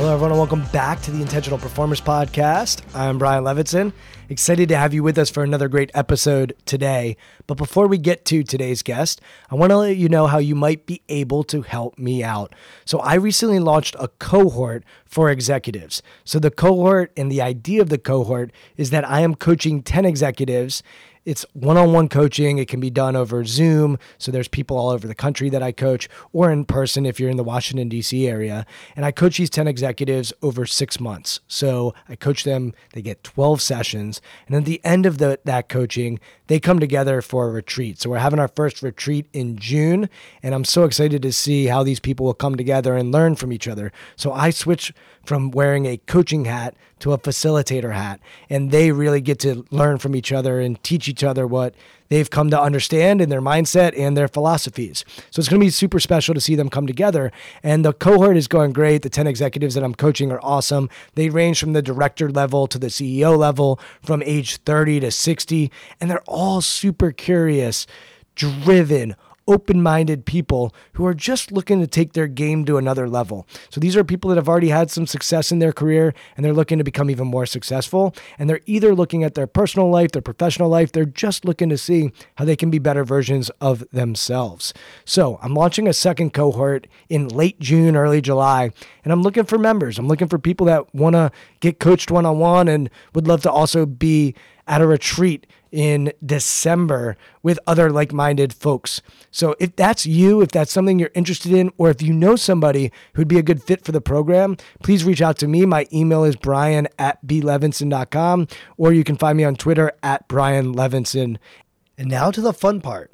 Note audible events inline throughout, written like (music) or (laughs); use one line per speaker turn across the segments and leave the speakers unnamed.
Hello, everyone, and welcome back to the Intentional Performers Podcast. I'm Brian Levinson. Excited to have you with us for another great episode today. But before we get to today's guest, I want to let you know how you might be able to help me out. So, I recently launched a cohort for executives. So, the cohort and the idea of the cohort is that I am coaching 10 executives it's one-on-one coaching. It can be done over zoom. So there's people all over the country that i coach or in person if you're in the washington d.c area. And i coach these 10 executives over six months. So i coach them. They get 12 sessions. And at the end of the, that coaching they come together for a retreat so we're having our first retreat in june and i'm so excited to see how these people will come together and learn from each other so i switch from wearing a coaching hat to a facilitator hat. And they really get to learn from each other and teach each other what they've come to understand in their mindset and their philosophies. So it's going to be super special to see them come together. And the cohort is going great. The 10 executives that I'm coaching are awesome. They range from the director level to the CEO level, from age 30 to 60. And they're all super curious, driven, open minded people who are just looking to take their game to another level. So these are people that have already had some success in their career and they're looking to become even more successful. And they're either looking at their personal life, their professional life, they're just looking to see how they can be better versions of themselves. So I'm launching a second cohort in late June, early July, and I'm looking for members. I'm looking for people that want to get coached one on one and would love to also be at a retreat in December with other like minded folks. So if that's you, if that's something you're interested in, or if you know somebody who'd be a good fit for the program, please reach out to me. My email is brian at blevinson.com, or you can find me on Twitter at Brian Levinson. And now to the fun part.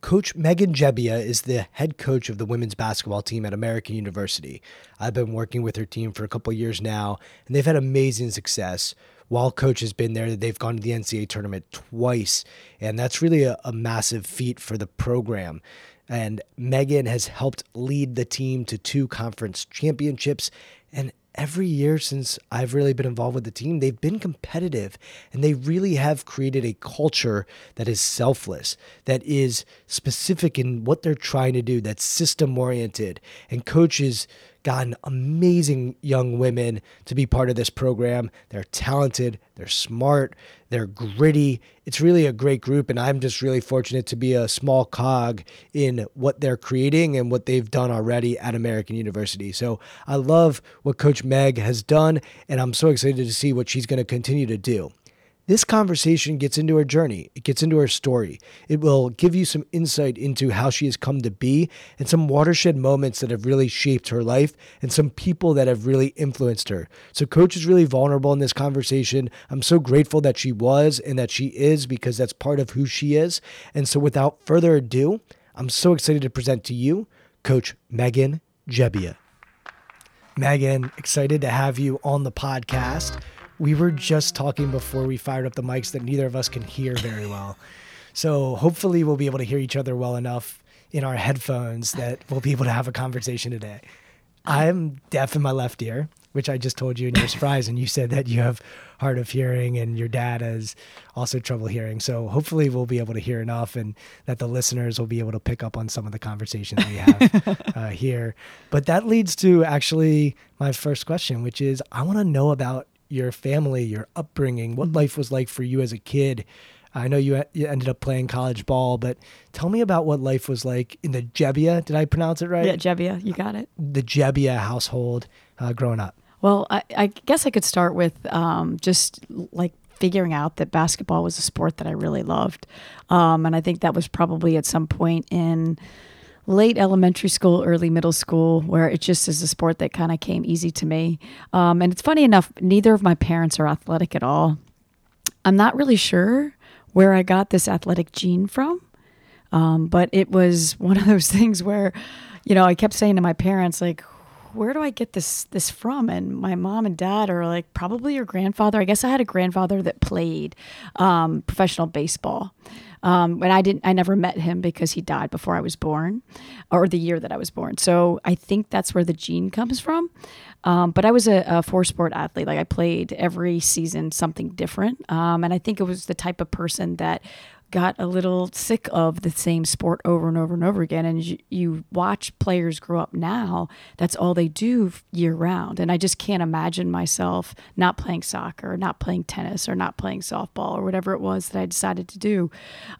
Coach Megan Gebbia is the head coach of the women's basketball team at American University. I've been working with her team for a couple years now, and they've had amazing success while coach has been there, they've gone to the NCAA tournament twice. And that's really a, a massive feat for the program. And Megan has helped lead the team to two conference championships. And every year since I've really been involved with the team, they've been competitive and they really have created a culture that is selfless, that is specific in what they're trying to do, that's system oriented. And coaches gotten amazing young women to be part of this program. They're talented, they're smart, they're gritty. It's really a great group, and I'm just really fortunate to be a small cog in what they're creating and what they've done already at American University. So I love what Coach Meg has done, and I'm so excited to see what she's going to continue to do. This conversation gets into her journey, it gets into her story. It will give you some insight into how she has come to be and some watershed moments that have really shaped her life and some people that have really influenced her. So, Coach is really vulnerable in this conversation. I'm so grateful that she was and that she is because that's part of who she is. And so, without further ado, I'm so excited to present to you Coach Megan Gebbia. Megan, excited to have you on the podcast we were just talking before we fired up the mics that neither of us can hear very well. So hopefully we'll be able to hear each other well enough in our headphones that we'll be able to have a conversation today. I'm deaf in my left ear, which I just told you in your (laughs) surprise, and you said that you have hard of hearing, and your dad has also trouble hearing. So hopefully, we'll be able to hear enough, and that the listeners will be able to pick up on some of the conversations we have (laughs) uh, here. But that leads to actually my first question, which is I want to know about your family, your upbringing, what life was like for you as a kid. I know you, you ended up playing college ball, but tell me about what life was like in the Gebbia. Did I pronounce it right?
Yeah, Gebbia, you got it.
The Gebbia household uh, growing up.
Well, I, I guess I could start with um, just like figuring out that basketball was a sport that I really loved. Um, and I think that was probably at some point in late elementary school, early middle school, where it just is a sport that kind of came easy to me. Um, and it's funny enough, neither of my parents are athletic at all. I'm not really sure where I got this athletic gene from. Um, but it was (laughs) one of those things where, you know, I kept saying to my parents, like, where do I get this this from? And my mom and dad are like, probably your grandfather. I guess I had a grandfather that played um, professional baseball. Um, and I didn't, I never met him because he died before I was born, or the year that I was born. So I think that's where the gene comes from. Um, but I was a, a four sport athlete. Like I played every season something different. Um, and I think it was the type of person that got a little sick of the same sport over and over and over again. And you, you, watch players grow up now, that's all they do year round. And I just can't imagine myself not playing soccer, not playing tennis, or not playing softball, or whatever it was that I decided to do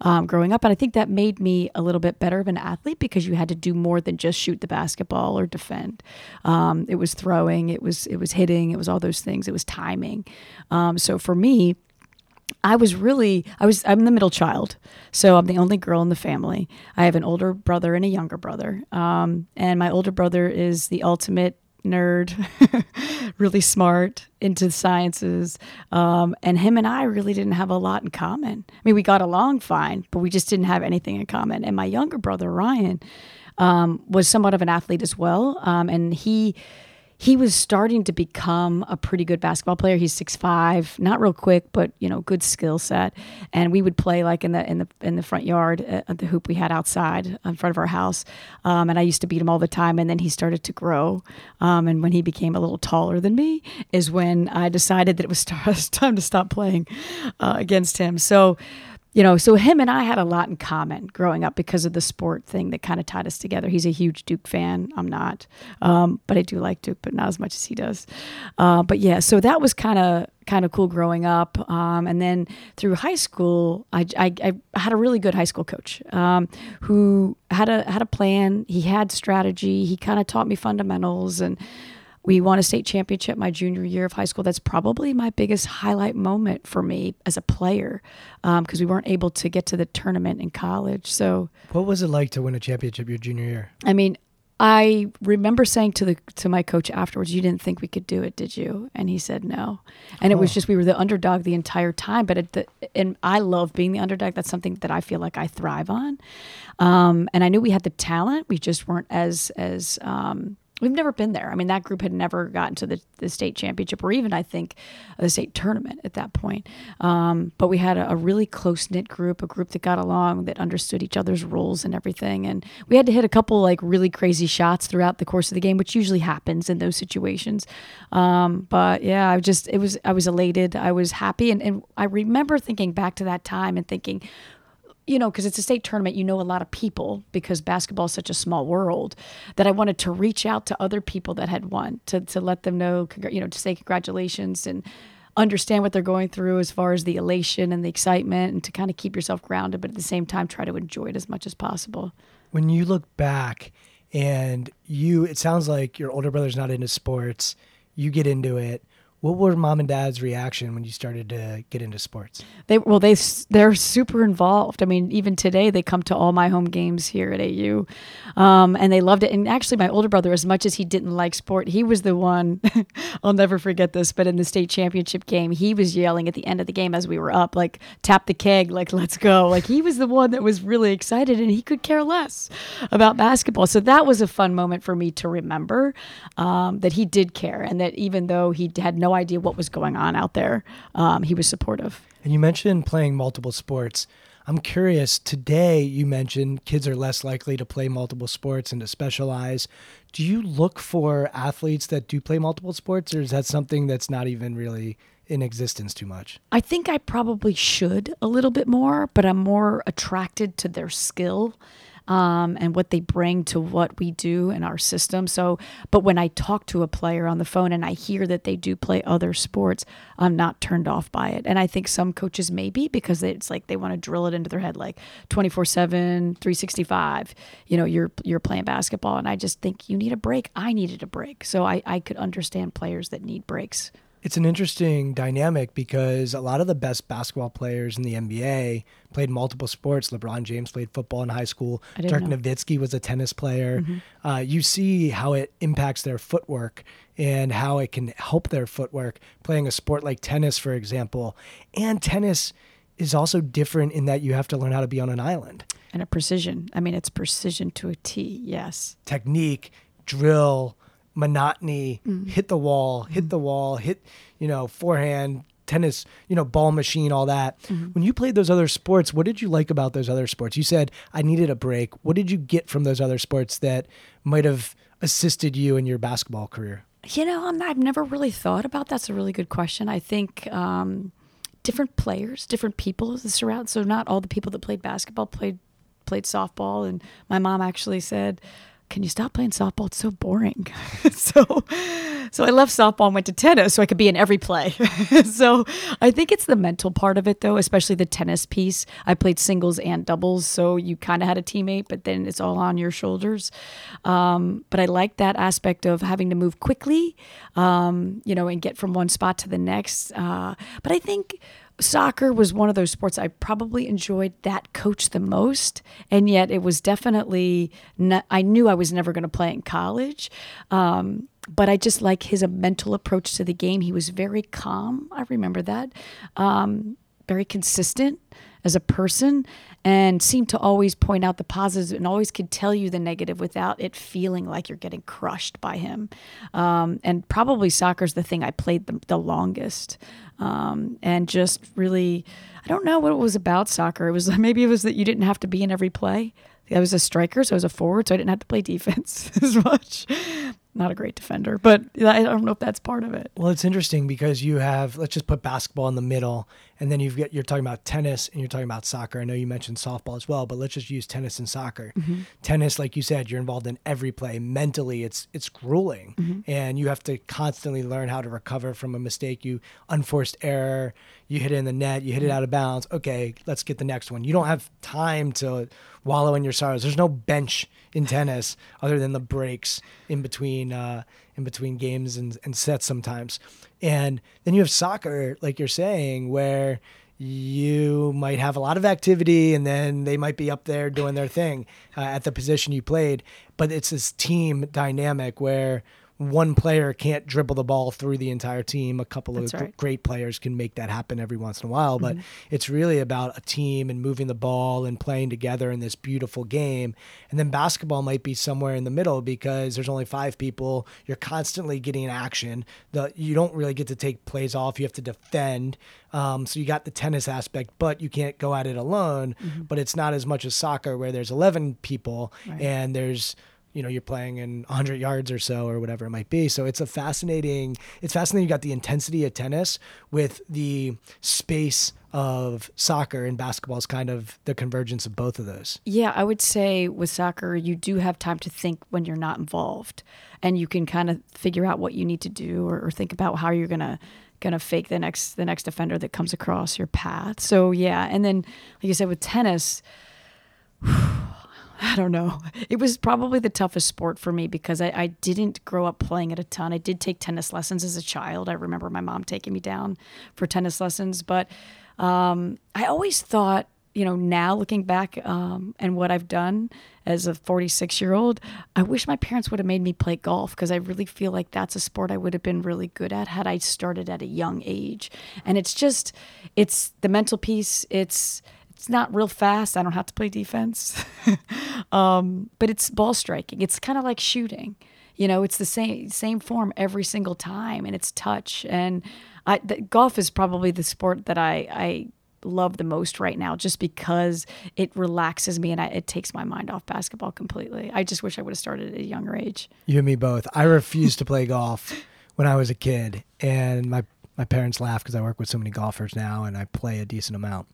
um, growing up. And I think that made me a little bit better of an athlete because you had to do more than just shoot the basketball or defend. Um, it was throwing, it was it was hitting, it was all those things. It was timing. Um, so for me, I was really I was I'm the middle child, so I'm the only girl in the family. I have an older brother and a younger brother, um, and my older brother is the ultimate nerd, (laughs) really smart, into sciences, um, and him and I really didn't have a lot in common. I mean, we got along fine, but we just didn't have anything in common. And my younger brother Ryan um, was somewhat of an athlete as well, um, and he he was starting to become a pretty good basketball player. He's six five, not real quick, but you know, good skill set. And we would play like in the in the in the front yard at the hoop we had outside in front of our house. Um, and I used to beat him all the time. And then he started to grow. Um, and when he became a little taller than me, is when I decided that it was (laughs) time to stop playing uh, against him. So you know, so him and I had a lot in common growing up because of the sport thing that kind of tied us together. He's a huge Duke fan. I'm not, um, but I do like Duke, but not as much as he does. Uh, but yeah, so that was kind of kind of cool growing up. Um, and then through high school, I, I, I, had a really good high school coach um, who had a had a plan. He had strategy. He kind of taught me fundamentals and we won a state championship my junior year of high school. That's probably my biggest highlight moment for me as a player because um, we weren't able to get to the tournament in college. So,
what was it like to win a championship your junior year?
I mean, I remember saying to the to my coach afterwards, "You didn't think we could do it, did you?" And he said, "No." And oh. it was just we were the underdog the entire time. But the, and I love being the underdog. That's something that I feel like I thrive on. Um, and I knew we had the talent. We just weren't as as um, We've never been there. I mean, that group had never gotten to the, the state championship or even, I think, the state tournament at that point. Um, but we had a, a really close knit group, a group that got along, that understood each other's roles and everything. And we had to hit a couple like really crazy shots throughout the course of the game, which usually happens in those situations. Um, but yeah, I just, it was, I was elated. I was happy. And, and I remember thinking back to that time and thinking, you know, because it's a state tournament, you know a lot of people because basketball is such a small world that I wanted to reach out to other people that had won to, to let them know, you know, to say congratulations and understand what they're going through as far as the elation and the excitement and to kind of keep yourself grounded, but at the same time, try to enjoy it as much as possible.
When you look back and you, it sounds like your older brother's not into sports, you get into it what were mom and dad's reaction when you started to get into sports?
They well, they they're super involved. I mean, even today they come to all my home games here at AU, um, and they loved it. And actually, my older brother, as much as he didn't like sport, he was the one. (laughs) I'll never forget this. But in the state championship game, he was yelling at the end of the game as we were up, like "tap the keg," like "let's go." Like he was the one that was really excited, and he could care less about basketball. So that was a fun moment for me to remember um, that he did care, and that even though he had no idea what was going on out there. Um, he was supportive.
And you mentioned playing multiple sports. I'm curious, today you mentioned kids are less likely to play multiple sports and to specialize. Do you look for athletes that do play multiple sports, or is that something that's not even really in existence too much?
I think I probably should a little bit more, but I'm more attracted to their skill um, and what they bring to what we do in our system. So, but when I talk to a player on the phone and I hear that they do play other sports, I'm not turned off by it. And I think some coaches may be because it's like they want to drill it into their head like 24 7, 365. You know, you're, you're playing basketball. And I just think you need a break. I needed a break. So I, I could understand players that need breaks.
It's an interesting dynamic because a lot of the best basketball players in the NBA played multiple sports. LeBron James played football in high school. Dirk
know.
Nowitzki was a tennis player. Uh, you see how it impacts their footwork and how it can help their footwork playing a sport like tennis, for example. And tennis is also different in that you have to learn how to be on an island.
And a precision. I mean, it's precision to a T. Yes.
technique, drill, monotony, hit the wall, hit the wall, hit, you know, forehand, tennis, you know, ball machine, all that. When you played those other sports, what did you like about those other sports? You said, I needed a break. What did you get from those other sports that might have assisted you in your basketball career?
You know, I'm, I've never really thought about. That's a really good question. I think um, different players, different people surround. So not all the people that played basketball played played softball. And my mom actually said, "Can you stop playing softball? It's so boring." (laughs) so, so I left softball and went to tennis, so I could be in every play. (laughs) so I think it's the mental part of it, though, especially the tennis piece. I played singles and doubles, so you kind of had a teammate, but then it's all on your shoulders. Um, but I like that aspect of having to move quickly, um, you know, and get from one spot to the next. Uh, but I think soccer was one of those sports I probably enjoyed that coach the most, and yet it was definitely not, I knew I was never going to play in college. Um, but I just like his mental approach to the game. He was very calm. I remember that. Um, very consistent as a person and seemed to always point out the positives and always could tell you the negative without it feeling like you're getting crushed by him. Um, and probably soccer's the thing I played the, the longest. Um, and just really, I don't know what it was about soccer. It was (laughs) maybe it was that you didn't have to be in every play. I was a striker, so I was a forward, so I didn't have to play (laughs) defense (laughs) as much. Not a great defender, but I don't know if that's part of it.
Well, it's interesting because you have let's just put basketball in the middle, and then you've got you're talking about tennis and you're talking about soccer. I know you mentioned softball as well, but let's just use tennis and soccer. Mm-hmm. Tennis, like you said, you're involved in every play. Mentally, it's it's grueling, mm-hmm. and you have to constantly learn how to recover from a mistake. You unforced error, you hit it in the net, you hit it mm-hmm. out of bounds. Okay, let's get the next one. You don't have time to wallow in your sorrows. There's no bench in tennis other than the breaks in between uh, in between games and, and sets sometimes. And then you have soccer, like you're saying, where you might have a lot of activity and then they might be up there doing their thing uh, at the position you played. But it's this team dynamic where one player can't dribble the ball through the entire team. A couple
That's
of
right.
great players can make that happen every once in a while, but it's really about a team and moving the ball and playing together in this beautiful game. And then basketball might be somewhere in the middle because there's only five people. You're constantly getting action. The you don't really get to take plays off. You have to defend. Um, so you got the tennis aspect, but you can't go at it alone. But it's not as much as soccer where there's 11 people and there's you know you're playing in 100 yards or so or whatever it might be so it's a fascinating it's fascinating you got the intensity of tennis with the space of soccer and basketball is kind of the convergence of both of those
Yeah, I would say with soccer, you do have time to think when you're not involved, and you can kind of figure out what you need to do, or, or think about how you're gonna gonna fake the next the next defender that comes across your path. So yeah, and then like you said with tennis. (sighs) I don't know. It was probably the toughest sport for me because I, I didn't grow up playing it a ton. I did take tennis lessons as a child. I remember my mom taking me down for tennis lessons, but um, I always thought, you know, now looking back um, and what I've done as a 46 year old, I wish my parents would have made me play golf because I really feel like that's a sport I would have been really good at had I started at a young age. And it's just, it's the mental piece. It's, it's not real fast. I don't have to play defense. (laughs) um, but it's ball striking. It's kind of like shooting. You know, it's the same same form every single time, and it's touch. And I, the, golf is probably the sport that I, I love the most right now, just because it relaxes me and I, it takes my mind off basketball completely. I just wish I would have started at a younger age.
You and me both. I refused to play golf when I was a kid, and my my parents laugh because I work with so many golfers now, and I play a decent amount.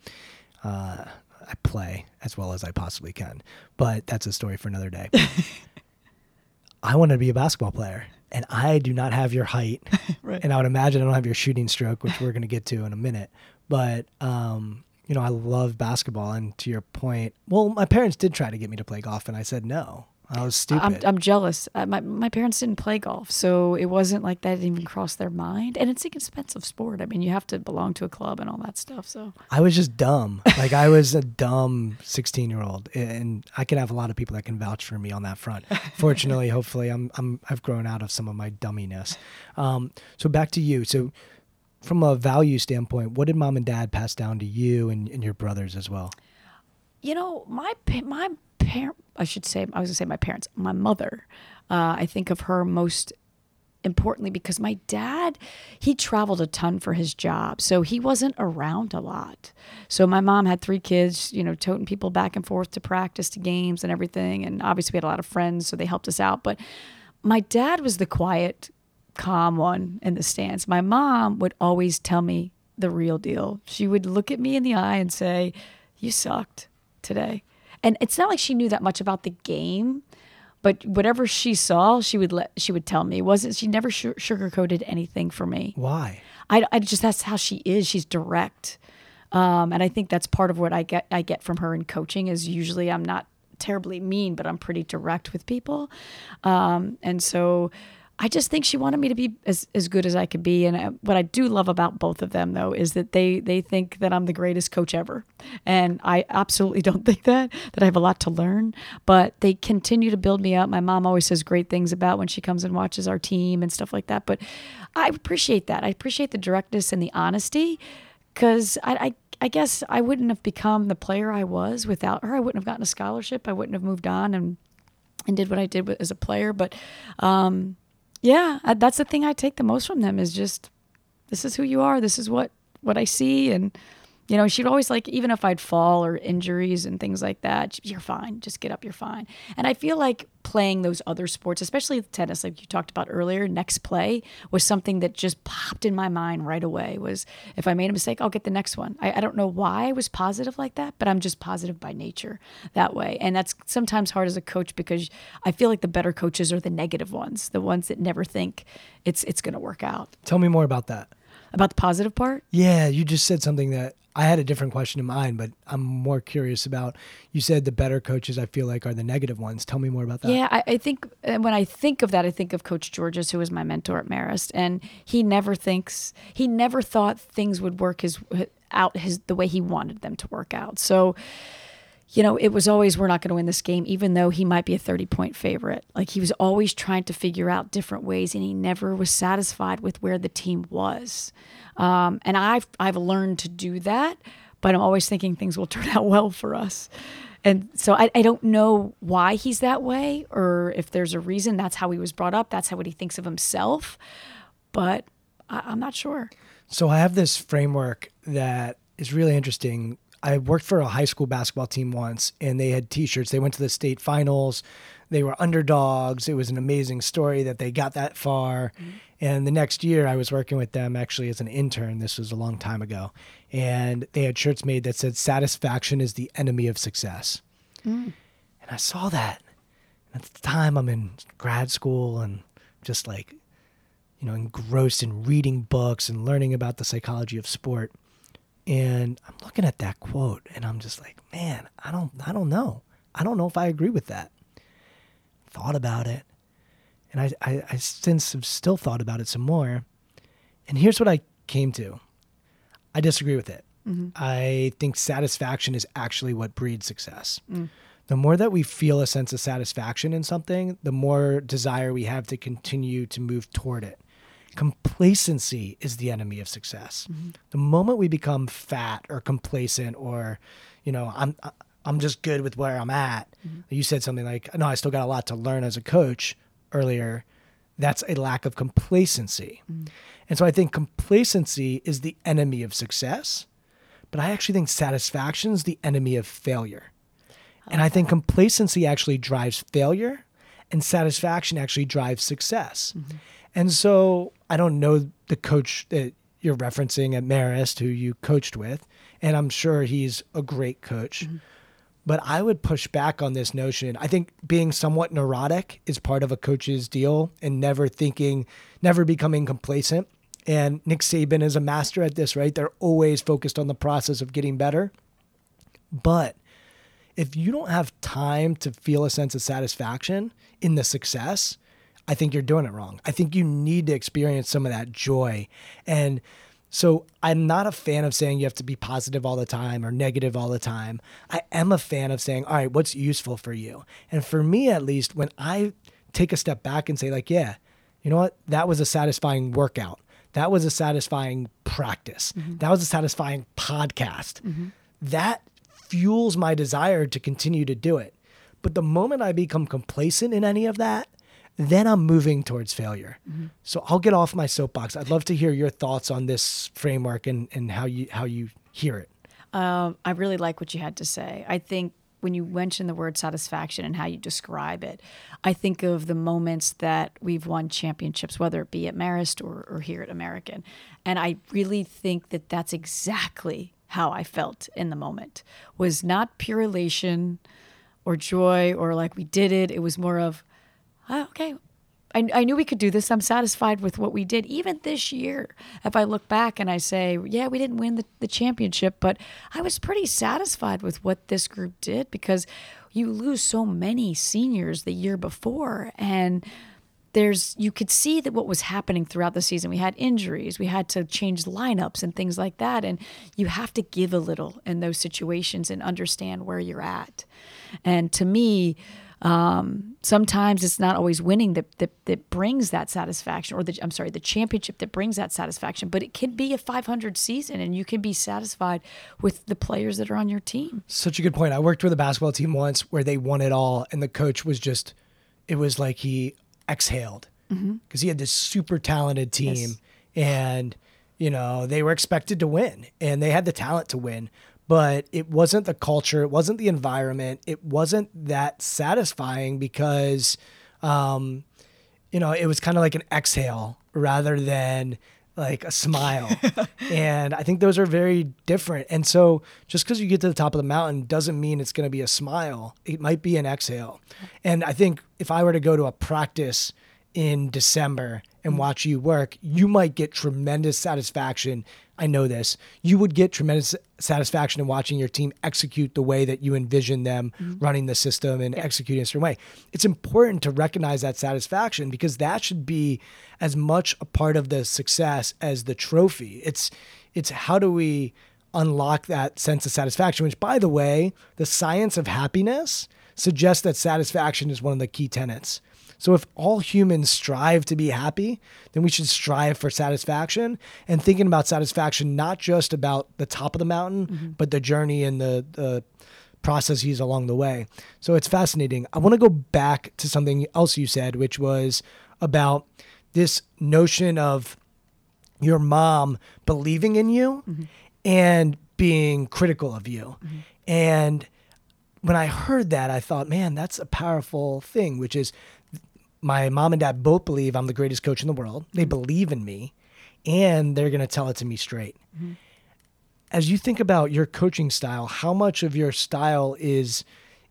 Uh, I play as well as I possibly can, but that's a story for another day. (laughs) I wanted to be a basketball player, and I do not have your height, (laughs)
Right.
and I would imagine I don't have your shooting stroke, which we're going to get to in a minute. But um, you know, I love basketball, and to your point, well, my parents did try to get me to play golf, and I said no. I was stupid.
I'm, I'm jealous. Uh, my, my parents didn't play golf, so it wasn't like that didn't even crossed their mind. And it's an expensive sport. I mean, you have to belong to a club and all that stuff. So
I was just dumb. Like I was a dumb 16 year old, and I can have a lot of people that can vouch for me on that front. (laughs) Fortunately, hopefully, I'm, I'm I've grown out of some of my dumminess. Um, so back to you. So from a value standpoint, what did mom and dad pass down to you and, and your brothers as well?
you know, my my parent, I should say, I was gonna say my parents, my mother. Uh, I think of her most importantly because my dad he traveled a ton for his job so he wasn't around a lot. So my mom had three kids you know toting people back and forth to practice to games and everything and obviously we had a lot of friends so they helped us out but my dad was the quiet calm one in the stands. My mom would always tell me the real deal. She would look at me in the eye and say you sucked today and it's not like she knew that much about the game but whatever she saw, she would let she would tell me. It wasn't she never su- sugarcoated anything for me.
Why?
I, I just that's how she is. She's direct, um, and I think that's part of what I get I get from her in coaching. Is usually I'm not terribly mean, but I'm pretty direct with people, um, and so. I just think she wanted me to be as, as good as I could be. And uh, what I do love about both of them, though, is that they they think that I'm the greatest coach ever, and I absolutely (laughs) don't think that. That I have a lot to learn, but they continue to build me up. My mom always says great things about when she comes and watches our team and stuff like that. But I appreciate that. I appreciate the directness and the honesty, because I, I I guess I wouldn't have become the player I was without her. I wouldn't have gotten a scholarship. I wouldn't have moved on and and did what I did as a player. But um, yeah, that's the thing I take the most from them is just this is who you are. This is what what I see, and you know, she'd always like even if I'd fall or injuries and things like that, you're fine. Just get up, you're fine. And I feel like playing those other sports, especially tennis, like you talked about earlier, next play was something that just popped in my mind right away. Was if I made a mistake, I'll get the next one. I, I don't know why I was positive like that, but I'm just positive by nature that way. And that's sometimes hard as a coach because I feel like the better coaches are the negative ones, the ones that never think it's it's going to work out.
Tell me more about that.
About the positive part,
Yeah, you just said something that I had a different question in mind, but I'm more curious about. You said the better coaches I feel like are the negative ones. Tell me more about that.
Yeah, I, I think uh, when I think of that, I think of Coach Giorgis, who was my mentor at Marist, and he never thinks he never thought things would work his out his the way he wanted them to work out. So, you know, it was always we're not going to win this game, even though he might be a thirty point favorite. Like he was always trying to figure out different ways, and he never was satisfied with where the team was. Um, and I've I've learned to do that, but I'm always thinking things will (laughs) turn out well for us. And so I, I don't know why he's that way or if there's a reason. That's how he was brought up. That's how what he thinks of himself. But I, I'm not sure.
So I have this framework that is really interesting. I worked for a high school basketball team once, and they had T-shirts. They went to the state finals. They were underdogs. It was an amazing story that they got that far. Mm-hmm. And the next year, I was working with them actually as an intern. This was a long time ago, and they had shirts made that said "Satisfaction is the enemy of success." Mm. And I saw that. And at the time, I'm in grad school and just like you know, engrossed in reading books and learning about the psychology of sport. And I'm looking at that quote and I'm just like, man, I don't I don't know. I don't know if I agree with that. Thought about it. And I, I, I since have still thought about it some more. And here's what I came to. I disagree with it. Mm-hmm. I think satisfaction is actually what breeds success. Mm. The more that we feel a sense of satisfaction in something, the more desire we have to continue to move toward it. Complacency is the enemy of success. Mm-hmm. The moment we become fat or complacent or, you know, I'm I'm just good with where I'm at. Mm-hmm. You said something like, "No, I still got a lot to learn as a coach." Earlier, that's a lack of complacency. Mm-hmm. And so I think complacency is the enemy of success but I actually think satisfaction is the enemy of failure. And I think complacency actually drives failure and satisfaction actually drives success. And so I don't know the coach that you're referencing at Marist who you coached with, and I'm sure he's a great coach. Mm-hmm. But I would push back on this notion. I think being somewhat neurotic is part of a coach's deal and never thinking, never becoming complacent. And Nick Saban is a master at this, right? They're always focused on the process of getting better. But if you don't have time to feel a sense of satisfaction in the success, I think you're doing it wrong. I think you need to experience some of that joy. And so I'm not a fan of saying you have to be positive all the time or negative all the time. I am a fan of saying, all right, what's useful for you? And for me, at least, when I take a step back and say, like, yeah, you know what? That was a satisfying workout. That was a satisfying practice. Mm-hmm. That was a satisfying podcast. Mm-hmm. That fuels my desire to continue to do it. But the moment I become complacent in any of that, then I'm moving towards failure. So I'll get off my soapbox. I'd love to hear your thoughts on this framework and, and how you how you hear it.
Um, I really like what you had to say. I think when you mention the word satisfaction and how you describe it, I think of the moments that we've won championships, whether it be at Marist or, or here at American. And I really think that that's exactly how I felt in the moment was not pure elation or joy or like we did it. It was more of, oh, okay, I, I knew we could do this. I'm satisfied with what we did. Even this year, if I look back and I say, yeah, we didn't win the, the championship, but I was pretty satisfied with what this group did because you lose so many seniors the year before. And there's you could see that what was happening throughout the season. We had injuries, we had to change lineups and things like that. And you have to give a little in those situations and understand where you're at. And to me, um, sometimes it's not always winning that, that that brings that satisfaction, or the I'm sorry, the championship that brings that satisfaction. But it can be a 500 season, and you can be satisfied with the players that are on your team.
Such a good point. I worked with a basketball team once where they won it all, and the coach was just, it was like he exhaled because he had this super talented team,
Yes.
and you know they were expected to win, and they had the talent to win. But it wasn't the culture, it wasn't the environment, it wasn't that satisfying because, um, you know, it was kind of like an exhale rather than like a smile. (laughs) and I think those are very different. And so just because you get to the top of the mountain doesn't mean it's going to be a smile. It might be an exhale. And I think if I were to go to a practice in December and mm. watch you work, you might get tremendous satisfaction. I know this. You would get tremendous satisfaction in watching your team execute the way that you envision them mm. running the system and executing a certain way. It's important to recognize that satisfaction because that should be as much a part of the success as the trophy. It's it's how do we unlock that sense of satisfaction, which by the way, the science of happiness suggests that satisfaction is one of the key tenets. So if all humans strive to be happy, then we should strive for satisfaction and thinking about satisfaction not just about the top of the mountain, mm-hmm. but the journey and the the processes along the way. So it's fascinating. I want to go back to something else you said, which was about this notion of your mom believing in you mm-hmm. and being critical of you. Mm-hmm. And when I heard that, I thought, man, that's a powerful thing, which is my mom and dad both believe I'm the greatest coach in the world. They mm-hmm. believe in me and they're going to tell it to me straight. Mm-hmm. As you think about your coaching style, how much of your style is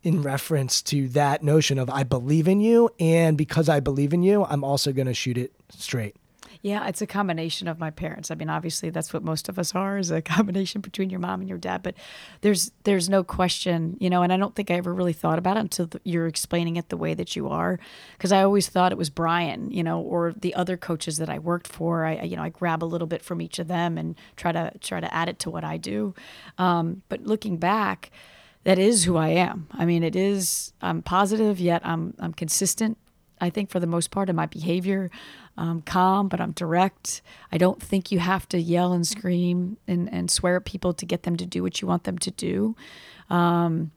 in reference to that notion of I believe in you and because I believe in you, I'm also going to shoot it straight.
Yeah, it's a combination of my parents. I mean, obviously that's what most of us are is a (laughs) combination between your mom and your dad, but there's there's no question, you know, and I don't think I ever really thought about it until th- you're explaining it the way that you are because I always thought it was Brian, you know, or the other coaches that I worked for. I I- you know, I grab a little bit from each of them and try to try to add it to what I do. Um, but looking back, that is who I am. I mean, it is I'm positive yet I'm I'm consistent. I think for the most part in my behavior, I'm calm, but I'm direct. I don't think you have to yell and scream and, and swear at people to get them to do what you want them to do. Um,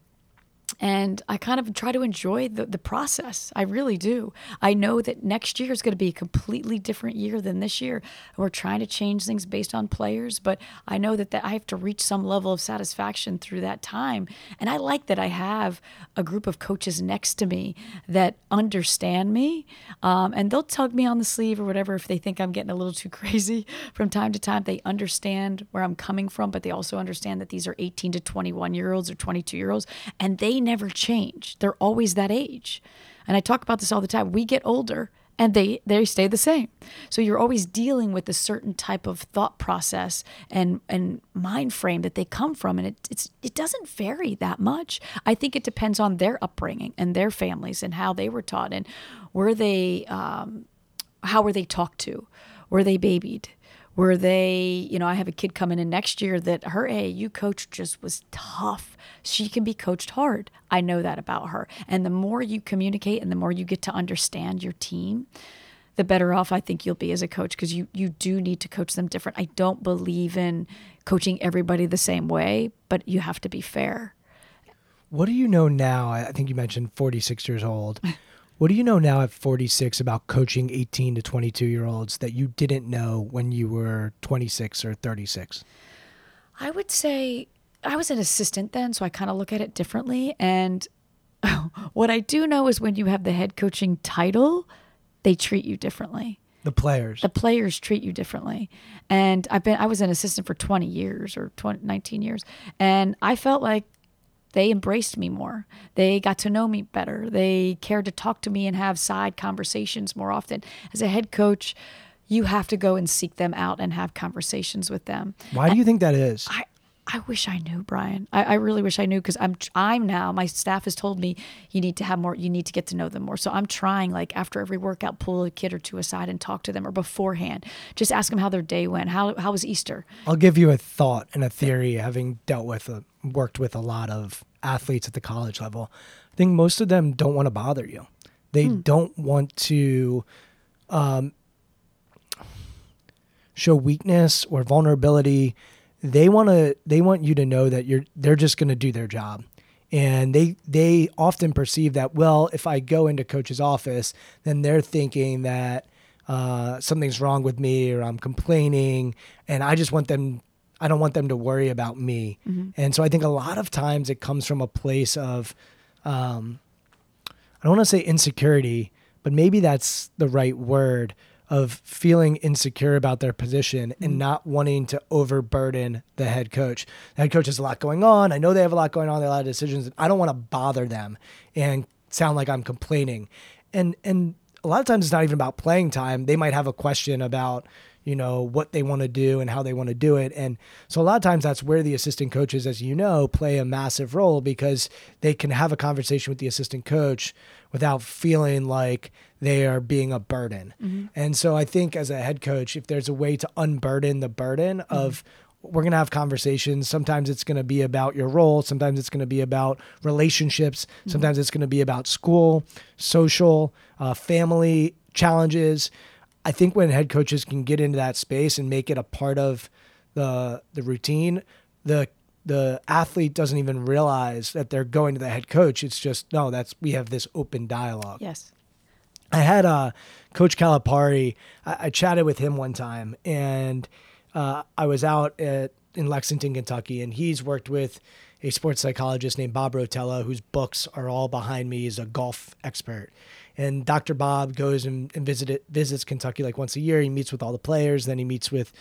and I kind of try to enjoy the, the process. I really do. I know that next year is going to be a completely different year than this year. We're trying to change things based on players, but I know that, that I have to reach some level of satisfaction through that time. And I like that I have a group of coaches next to me that understand me um, and they'll tug me on the sleeve or whatever if they think I'm getting a little too (laughs) crazy from time to time. They understand where I'm coming from, but they also understand that these are 18 to 21 year olds or 22 year olds and they never change. They're always that age. And I talk about this all the time. We get older and they they stay the same. So you're always dealing with a certain type of thought process and and mind frame that they come from and it it's it doesn't vary that much. I think it depends on their upbringing and their families and how they were taught and were they um, how were they talked to? Were they babied? were they, you know, I have a kid coming in next year that her AAU coach just was tough. She can be coached hard. I know that about her. And the more you communicate and the more you get to understand your team, the better off I think you'll be as a coach because you you do need to coach them different. I don't believe in coaching everybody the same way, but you have to be fair.
What do you know now? I think you mentioned 46 years old. (laughs) What do you know now at 46 about coaching 18 to 22 year olds that you didn't know when you were 26 or 36?
I would say I was an assistant then, so I kind of look at it differently. And (laughs) what I do know is when you have the head coaching title, they treat you differently.
The players.
The players treat you differently. And I've been I was an assistant for 20 years or 20, 19 years. And I felt like they embraced me more. They got to know me better. They cared to talk to me and have side conversations more often. As a head coach, you have to go and seek them out and have conversations with them.
Why do you think that is?
I, I wish I knew, Brian. I, I really wish I knew because I'm I'm now. My staff has told me you need to have more. You need to get to know them more. So I'm trying, like after every workout, pull a kid or two aside and talk to them, or beforehand, just ask them how their day went. How how was Easter?
I'll give you a thought and a theory, having dealt with a, worked with a lot of athletes at the college level. I think most of them don't want to bother you. They hmm. don't want to um, show weakness or vulnerability they want to they want you to know that you're they're just going to do their job and they they often perceive that well if i go into coach's office then they're thinking that uh, something's wrong with me or i'm complaining and i just want them i don't want them to worry about me mm-hmm. and so i think a lot of times it comes from a place of um, i don't want to say insecurity but maybe that's the right word of feeling insecure about their position and mm-hmm. not wanting to overburden the head coach. The head coach has a lot going on. I know they have a lot going on. They have a lot of decisions. I don't want to bother them and sound like I'm complaining. And and a lot of times it's not even about playing time. They might have a question about you know what they want to do and how they want to do it and so a lot of times that's where the assistant coaches as you know play a massive role because they can have a conversation with the assistant coach without feeling like they are being a burden. Mm-hmm. And so I think as a head coach, if there's a way to unburden the burden mm-hmm. of we're going to have conversations. Sometimes it's going to be about your role. Sometimes it's going to be about relationships. Mm-hmm. Sometimes it's going to be about school, social, uh, family challenges. I think when head coaches can get into that space and make it a part of the the routine, the the athlete doesn't even realize that they're going to the head coach. It's just no, that's we have this open dialogue.
Yes.
I had uh, Coach Calipari. I, I, chatted with him one time, and uh, I was out at in Lexington, Kentucky, and he's worked with a sports psychologist named Bob Rotella, whose books are all behind me. He's a golf expert. And Dr. Bob goes and, and visit, visits Kentucky like once a year. He meets with all the players, then he meets with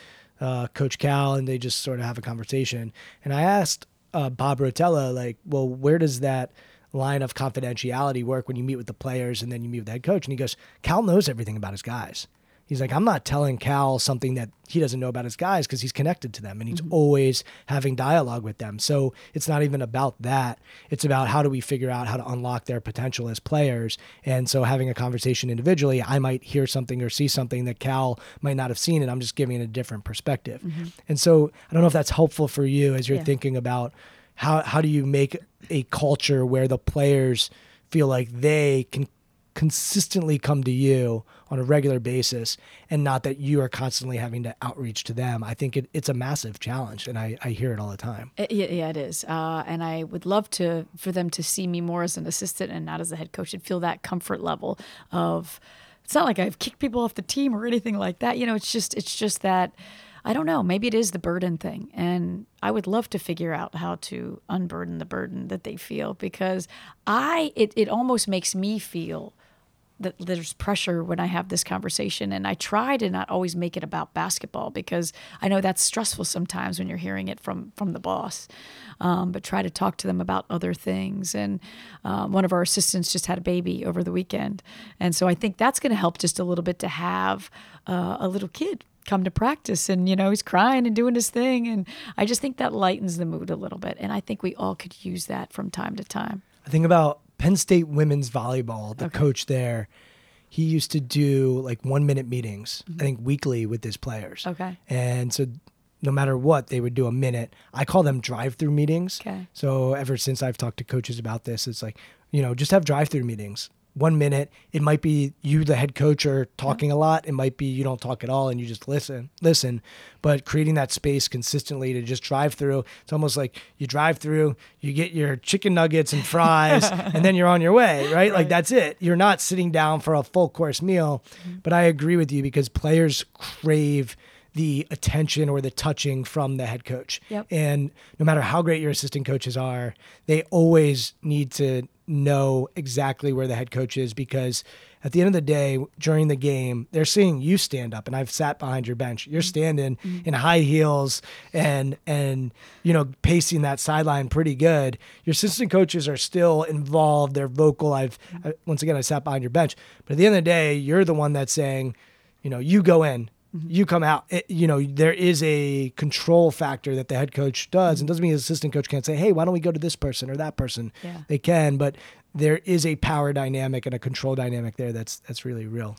uh, Coach Cal, and they just sort of have a conversation. And I asked uh, Bob Rotella, like, well, where does that line of confidentiality work when you meet with the players and then you meet with the head coach? And he goes, Cal knows everything about his guys. He's like, I'm not telling Cal something that he doesn't know about his guys because he's connected to them and he's mm-hmm. always having dialogue with them. So it's not even about that. It's about how do we figure out how to unlock their potential as players. And so having a conversation individually, I might hear something or see something that Cal might not have seen, and I'm just giving it a different perspective. Mm-hmm. And so I don't know if that's helpful for you as you're yeah. thinking about how how do you make a culture where the players feel like they can consistently come to you on a regular basis and not that you are constantly having to outreach to them. I think it, it's a massive challenge and I, I hear it all the time.
It- yeah, it is. Uh, and I would love to for them to see me more as an assistant and not as a head coach and feel that comfort level of it's not like I've kicked people off the team or anything like that. You know, it's just it's just that I don't know, maybe it is the burden thing. And I would love to figure out how to unburden the burden that they feel because I it, it almost makes me feel that there's pressure when I have this conversation. And I try to not always make it about basketball because I know that's stressful sometimes when you're hearing it from from the boss. Um, but try to talk to them about other things. And um, one of our assistants just had a baby over the weekend, and so I think that's going to help just a little bit to have uh, a little kid come to practice and you know he's crying and doing his thing and i just think that lightens the mood a little bit and i think we all could use that from time to time
I think about Penn State women's volleyball, the coach there, he used to do like one minute meetings, I think weekly with his players.
Mm-hmm. Okay.
And so no matter what, they would do a minute. I call them drive through meetings.
Okay.
So ever since I've talked to coaches about this, it's like, you know, just have drive through meetings. One minute. It might be you, the head coach, are talking a lot. It might be you don't talk at all and you just listen, listen. But creating that space consistently to just drive through. It's almost like you drive through, you get your chicken nuggets and fries, (laughs) and then you're on your way, right? Like that's it. You're not sitting down for a full course meal. Mm-hmm. But I agree with you because players crave the attention or the touching from the head coach.
Yep.
And no matter how great your assistant coaches are, they always need to know exactly where the head coach is because at the end of the day, during the game, they're seeing you stand up and I've sat behind your bench. You're mm-hmm. standing mm-hmm. in high heels and and you know, pacing that sideline pretty good. Your assistant coaches are still involved, they're vocal. I've mm-hmm. I, once again I sat behind your bench. But at the end of the day, you're the one that's saying, you know, you go in, Mm-hmm. you come out. It, you know, there is a control factor that the head coach does, and mm-hmm. doesn't mean his assistant coach can't say, "Hey, why don't we go to this person or that person?"
Yeah.
They can, but there is a power dynamic and a control dynamic there that's that's really real.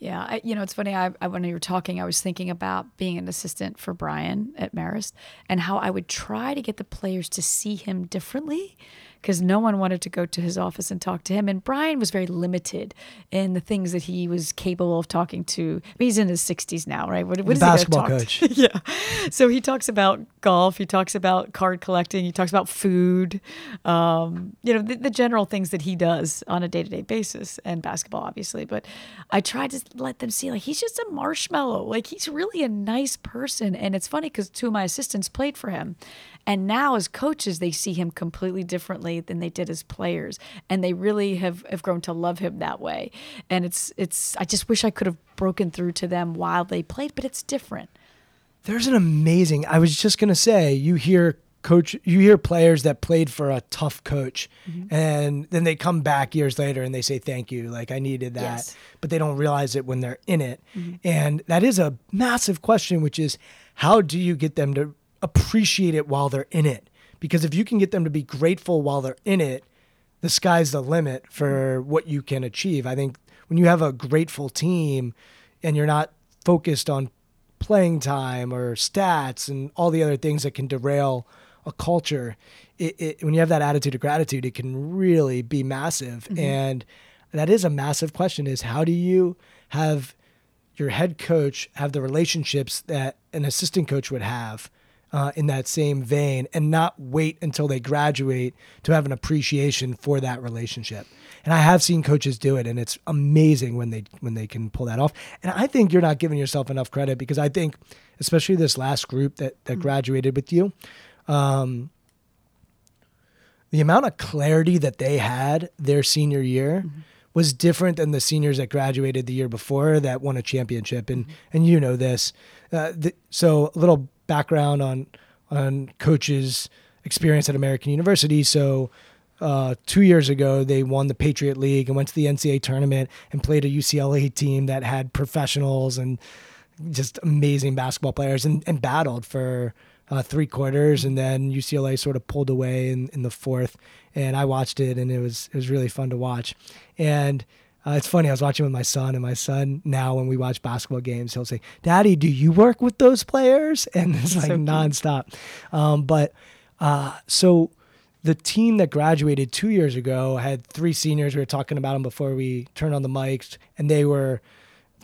Yeah, I, you know, it's funny. I, I when you were talking, I was thinking about being an assistant for Brian at Marist and how I would try to get the players to see him differently because no one wanted to go to his office and talk to him. And Brian was very limited in the things that he was capable of talking to. I mean, he's in his 60s now, right? What, what is
Basketball
he
coach. (laughs)
yeah. So he talks about golf. He talks about card collecting. He talks about food. Um, you know, the, the general things that he does on a day to day basis, and basketball, obviously. But I tried to let them see, like, he's just a marshmallow. Like, he's really a nice person. And it's funny because two of my assistants played for him. And now, as coaches, they see him completely differently than they did as players, and they really have, have grown to love him that way. And it's it's. I just wish I could have broken through to them while they played, but it's different.
There's an amazing. I was just gonna say, you hear coach, you hear players that played for a tough coach, mm-hmm. and then they come back years later and they say thank you, like I needed that,
Yes.
but they don't realize it when they're in it, mm-hmm. and that is a massive question, which is how do you get them to appreciate it while they're in it? Because if you can get them to be grateful while they're in it, the sky's the limit for what you can achieve. I think when you have a grateful team and you're not focused on playing time or stats and all the other things that can derail a culture, it, it, when you have that attitude of gratitude, it can really be massive. Mm-hmm. And that is a massive question: is how do you have your head coach have the relationships that an assistant coach would have uh, in that same vein and not wait until they graduate to have an appreciation for that relationship. And I have seen coaches do it and it's amazing when they when they can pull that off. And I think you're not giving yourself enough credit because I think especially this last group that that graduated with you um, the amount of clarity that they had their senior year was different than the seniors that graduated the year before that won a championship and and you know this uh, th- so a little background on on coaches experience at American University so uh, two years ago, they won the Patriot League and went to the NCAA tournament and played a UCLA team that had professionals and just amazing basketball players and, and battled for uh, three quarters. And then UCLA sort of pulled away in, in the fourth. And I watched it and it was, it was really fun to watch. And uh, it's funny, I was watching with my son, and my son now, when we watch basketball games, he'll say, Daddy, do you work with those players? (laughs) And it's like
cute.
nonstop. Um, but uh, so the team that graduated two years ago had three seniors. We were talking about them before we turned on the mics, and they were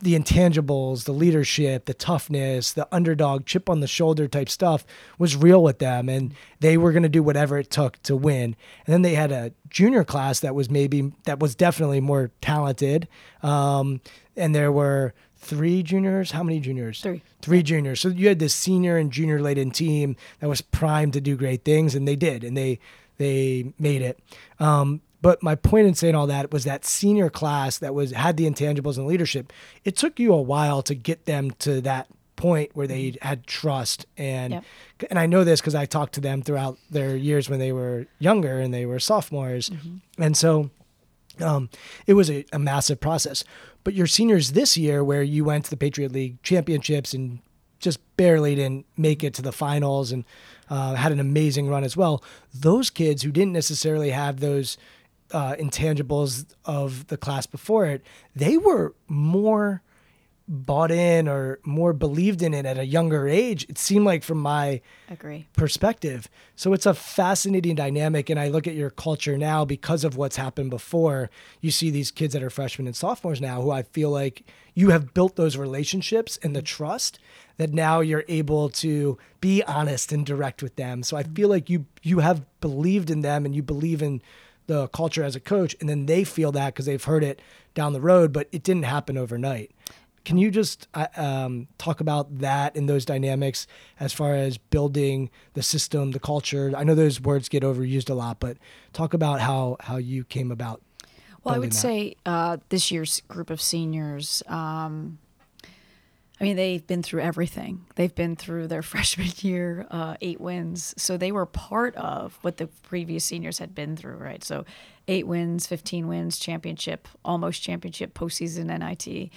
the intangibles, the leadership, the toughness, the underdog, chip on the shoulder type stuff was real with them. And they were going to do whatever it took to win. And then they had a junior class that was maybe, that was definitely more talented. Um, and there were three juniors. How many juniors?
Three.
Three juniors. So you had this senior and junior laden team that was primed to do great things, and they did, and they they made it. Um, but my point in saying all that was that senior class that was had the intangibles and leadership. It took you a while to get them to that point where they had trust and
Yep.
and I know this because I talked to them throughout their years when they were younger and they were sophomores, and so um, it was a, a massive process. But your seniors this year, where you went to the Patriot League championships and just barely didn't make it to the finals and uh, had an amazing run as well. Those kids who didn't necessarily have those uh, intangibles of the class before it, they were more bought in or more believed in it at a younger age. It seemed like from my
Agree.
perspective. So it's a fascinating dynamic. And I look at your culture now because of what's happened before. You see these kids that are freshmen and sophomores now who I feel like you have built those relationships and the trust that now you're able to be honest and direct with them. So I feel like you you have believed in them and you believe in the culture as a coach and then they feel that because they've heard it down the road, but it didn't happen overnight. Can you just um, talk about that and those dynamics as far as building the system, the culture? I know those words get overused a lot, but talk about how how you came about.
Well, I would
that.
say uh, this year's group of seniors. Um, I mean, they've been through everything. They've been through their (laughs) freshman year, uh, eight wins. So they were part of what the previous seniors had been through, right? So eight wins, 15 wins, championship, almost championship, postseason NIT.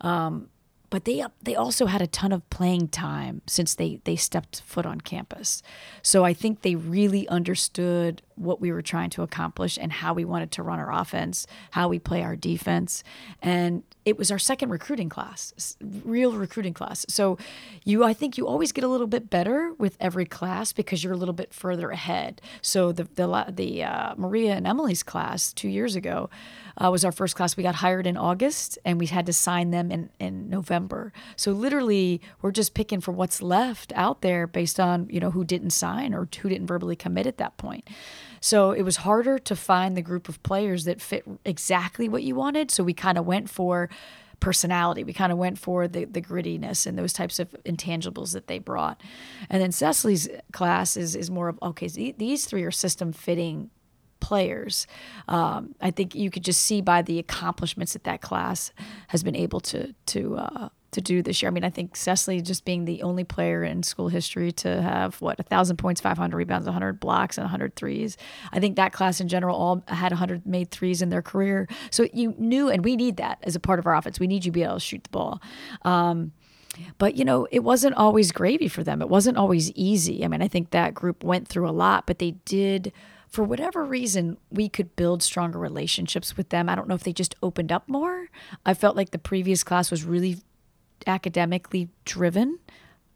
Um, but they they also had a ton of playing time since they they stepped foot on campus. So I think they really understood what we were trying to accomplish and how we wanted to run our offense, how we play our defense, and it was our second recruiting class, real recruiting class. So you I think you always get a little bit better with every class because you're a little bit further ahead. So the the the uh, Maria and Emily's class two years ago uh, was our first class. We got hired in August and we had to sign them in, in November. So literally, we're just picking for what's left out there based on you know who didn't sign or who didn't verbally commit at that point. So it was harder to find the group of players that fit exactly what you wanted. So we kind of went for personality. We kind of went for the, the grittiness and those types of intangibles that they brought. And then Cecily's class is, is more of, okay, these three are system fitting players. Um, I think you could just see by the accomplishments that that class has been able to to uh, to do this year. I mean, I think Cecily just being the only player in school history to have what a thousand points, 500 rebounds, 100 blocks, and 100 threes. I think that class in general all had 100 made threes in their career. So you knew, and we need that as a part of our offense. We need you to be able to shoot the ball. Um, but you know it wasn't always gravy for them it wasn't always easy i mean i think that group went through a lot but they did for whatever reason we could build stronger relationships with them i don't know if they just opened up more i felt like the previous class was really academically driven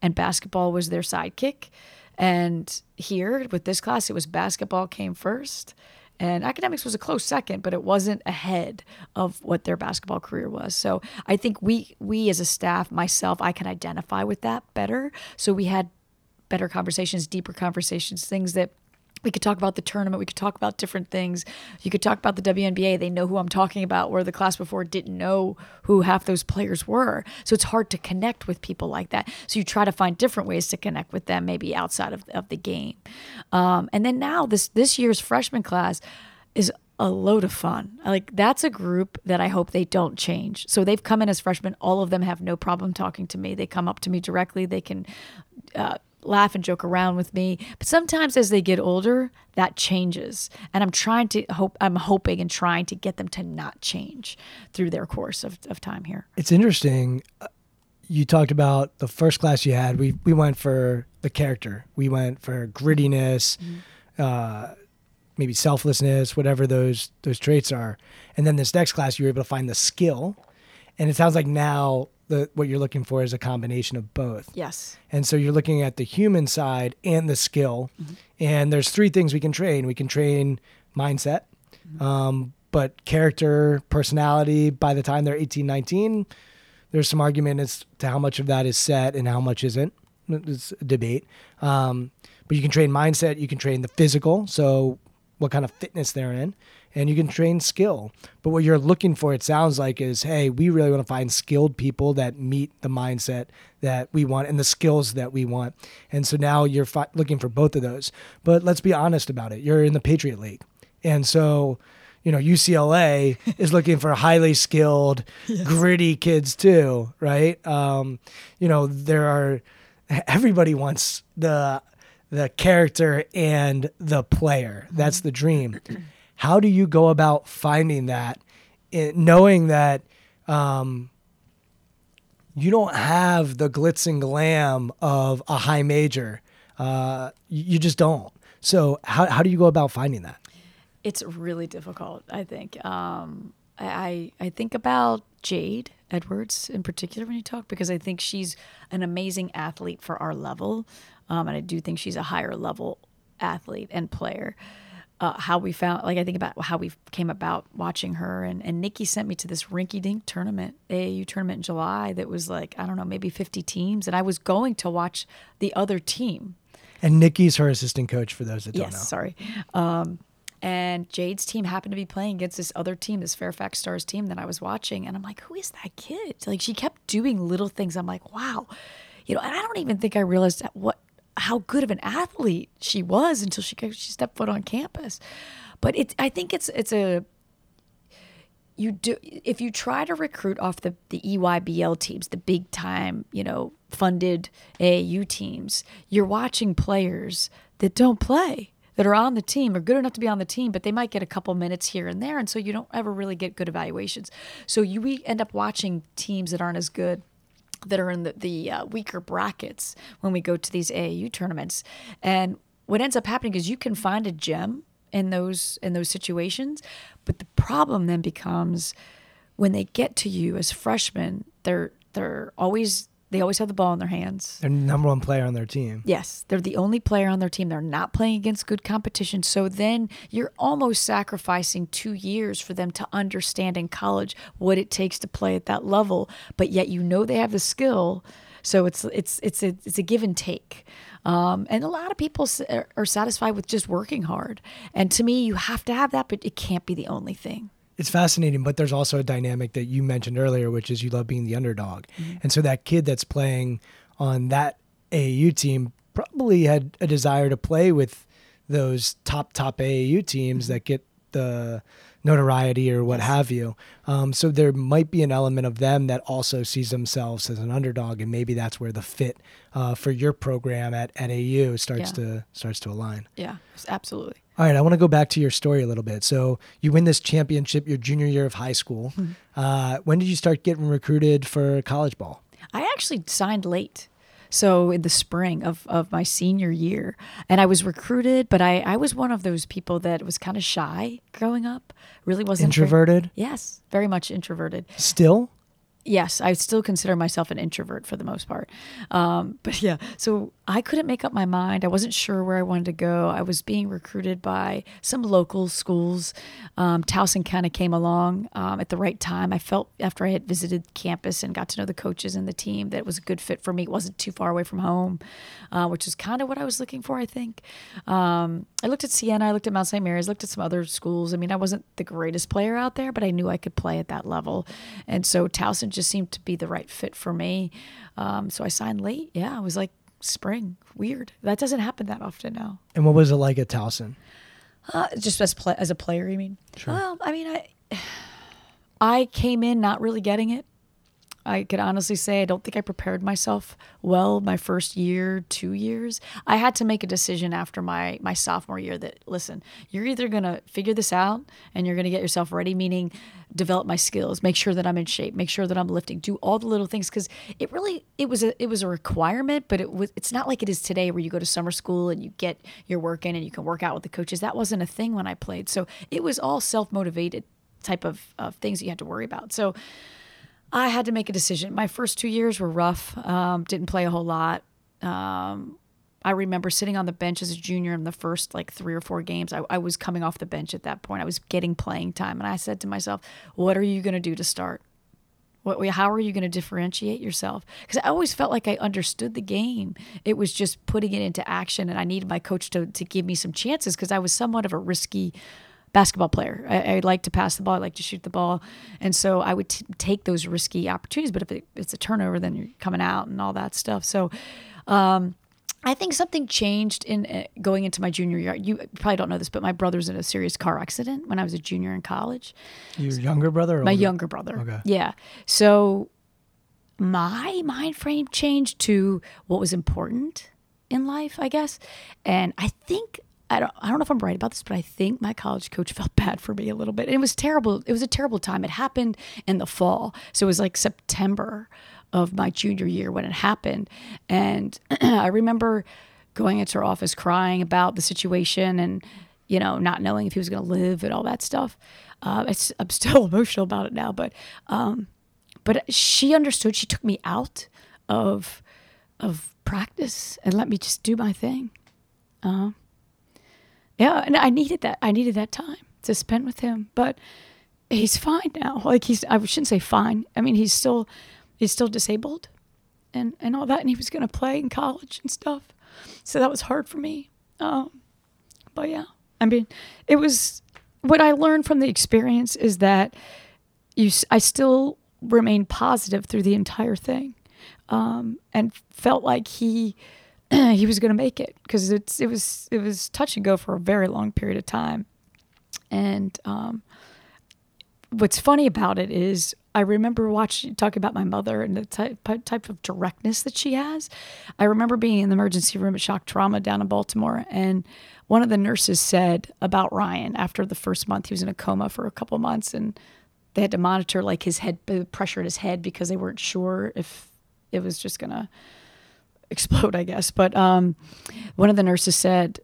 and basketball was their sidekick. And here with this class it was basketball came first. And academics was a close second but it wasn't ahead of what their basketball career was. So i think we we as a staff myself i can identify with that better. So we had better conversations deeper conversations things that we could talk about the tournament. We could talk about different things. You could talk about the WNBA. They know who I'm talking about, where the class before didn't know who half those players were. So it's hard to connect with people like that. So you try to find different ways to connect with them, maybe outside of, of the game. Um, and then now this this year's freshman class is a load of fun. Like that's a group that I hope they don't change. So they've come in as freshmen. All of them have no problem talking to me. They come up to me directly. They can. Uh, laugh and joke around with me. But sometimes as they get older, that changes. And I'm trying to hope I'm hoping and trying to get them to not change through their course of, of time here.
It's interesting. uh, You talked about the first class you had. We we went for the character. We went for grittiness, uh, maybe selflessness, whatever those those traits are. And then this next class, you were able to find the skill. And it sounds like now the what you're looking for is a combination of both.
Yes.
And so you're looking at the human side and the skill. And there's three things we can train. We can train mindset, um, but character, personality, by the time they're 18, 19, there's some argument as to how much of that is set and how much isn't. It's a debate. Um, but you can train mindset, you can train the physical, so what kind of fitness they're in, and you can train skill. But what you're looking for, it sounds like, is hey, we really want to find skilled people that meet the mindset that we want and the skills that we want. And so now you're fi- looking for both of those. But let's be honest about it. You're in the Patriot League. And so, you know, UCLA (laughs) is looking for highly skilled, gritty kids too, right? Um, you know, there are everybody wants the the character and the player. That's the dream. How do you go about finding that, knowing that um, you don't have the glitz and glam of a high major? Uh, you just don't. So how how do you go about finding that?
It's really difficult, I think. Um, I I think about Jade Edwards in particular when you talk because I think she's an amazing athlete for our level, um, and I do think she's a higher level athlete and player. Uh, how we found, like I think about how we came about watching her, and and Nikki sent me to this rinky-dink tournament, AAU tournament in July that was like I don't know maybe 50 teams, and I was going to watch the other team
And Nikki's her assistant coach for those that don't
yes,
know.
sorry. Um, and Jade's team happened to be playing against this other team, this Fairfax Stars team that I was watching, and I'm like, who is that kid? Like she kept doing little things. I'm like, wow, you know. And I don't even think I realized that what how good of an athlete she was until she she stepped foot on campus. But it, I think it's it's a you do if you try to recruit off the the EYBL teams, the big time, you know, funded AAU teams, you're watching players that don't play that are on the team are good enough to be on the team, but they might get a couple minutes here and there, and so you don't ever really get good evaluations. So you we end up watching teams that aren't as good that are in the, the uh, weaker brackets when we go to these AAU tournaments. And what ends up happening is you can find a gem in those in those situations, but the problem then becomes when they get to you as freshmen, they're they're always they always have the ball in their hands.
They're number one player on their team.
Yes, they're the only player on their team. They're not playing against good competition. So then you're almost sacrificing two years for them to understand in college what it takes to play at that level. But yet you know they have the skill. So it's it's it's a it's a give and take. Um, and a lot of people are are satisfied with just working hard. And to me, you have to have that, but it can't be the only thing.
It's fascinating, but there's also a dynamic that you mentioned earlier, which is you love being the underdog. And so that kid that's playing on that AAU team probably had a desire to play with those top, top AAU teams that get the notoriety or what have you. Um, so there might be an element of them that also sees themselves as an underdog, and maybe that's where the fit uh, for your program at, at AU starts
Yeah.
to starts to align.
Yeah, absolutely.
All right, I want to go back to your story a little bit. So you win this championship your junior year of high school. Uh, when did you start getting recruited for college ball?
I actually signed late. So in the spring of, of my senior year. And I was recruited, but I, I was one of those people that was kind of shy growing up. Really wasn't very-
Introverted?
yes, very much introverted.
Still?
Yes, I still consider myself an introvert for the most part. Um, but yeah, so I couldn't make up my mind. I wasn't sure where I wanted to go. I was being recruited by some local schools. Um, Towson kind of came along um, at the right time. I felt after I had visited campus and got to know the coaches and the team that it was a good fit for me. It wasn't too far away from home, uh, which is kind of what I was looking for, I think. Um, I looked at Siena, I looked at Mount St. Mary's, looked at some other schools. I mean, I wasn't the greatest player out there, but I knew I could play at that level. And so Towson just seemed to be the right fit for me. Um, so I signed late. Yeah, I was like spring. Weird. That doesn't happen that often now.
And what was it like at Towson?
Uh, just as as a player, you mean? Well, I mean, I (sighs) I came in not really getting it. I could honestly say I don't think I prepared myself well my first year, two years. I had to make a decision after my my sophomore year that listen, you're either gonna figure this out and you're gonna get yourself ready, meaning develop my skills, make sure that I'm in shape, make sure that I'm lifting, do all the little things because it really it was a it was a requirement, but it was it's not like it is today where you go to summer school and you get your work in and you can work out with the coaches. That wasn't a thing when I played, so it was all self motivated type of, of things you had to worry about. So I had to make a decision. My first two years were rough. Um, didn't play a whole lot. Um, I remember sitting on the bench as a junior in the first like three or four games. I, I was coming off the bench at that point. I was getting playing time, and I said to myself, "What are you going to do to start? What, how are you going to differentiate yourself? Because I always felt like I understood the game. It was just putting it into action, and I needed my coach to to give me some chances because I was somewhat of a risky basketball player. I, I, like to pass the ball. I like to shoot the ball, and so I would t- take those risky opportunities. But if it, it's a turnover, then you're coming out and all that stuff. So. Um, I think something changed in uh, going into my junior year. You probably don't know this, but my brother's in a serious car accident when I was a junior in college.
Your younger brother?
my
older?
younger brother.
Okay.
Yeah. So my mind frame changed to what was important in life, I guess. And I think I don't I don't know if I'm right about this, but I think my college coach (laughs) felt bad for me a little bit. And it was terrible. It was a terrible time. It happened in the fall. So it was like September of my junior year when it happened. And (clears throat) I remember going into her office crying about the situation and, you know, not knowing if he was going to live and all that stuff. Uh, I'm (laughs) still emotional about it now, but, um, but she understood. She took me out of, of practice and let me just do my thing. Uh, yeah, and I needed that. I needed that time to spend with him. But he's fine now. Like he's, I shouldn't say fine. I mean, he's still he's still disabled and, and all that. And he was going to play in college and stuff. So that was hard for me. Um, but yeah, I mean, it was what I learned from the experience is that you, I still remained positive through the entire thing. Um, and felt like he, (clears throat) he was going to make it because it's, it was, it was touch and go for a very long period of time. And, um, what's funny about it is I remember watching talking about my mother and the type type of directness that she has. I remember being in the emergency room at shock trauma down in Baltimore, and one of the nurses said about Ryan after the first month he was in a coma for a couple months, and they had to monitor like his head pressure in his head because they weren't sure if it was just gonna explode, I guess. But um, one of the nurses said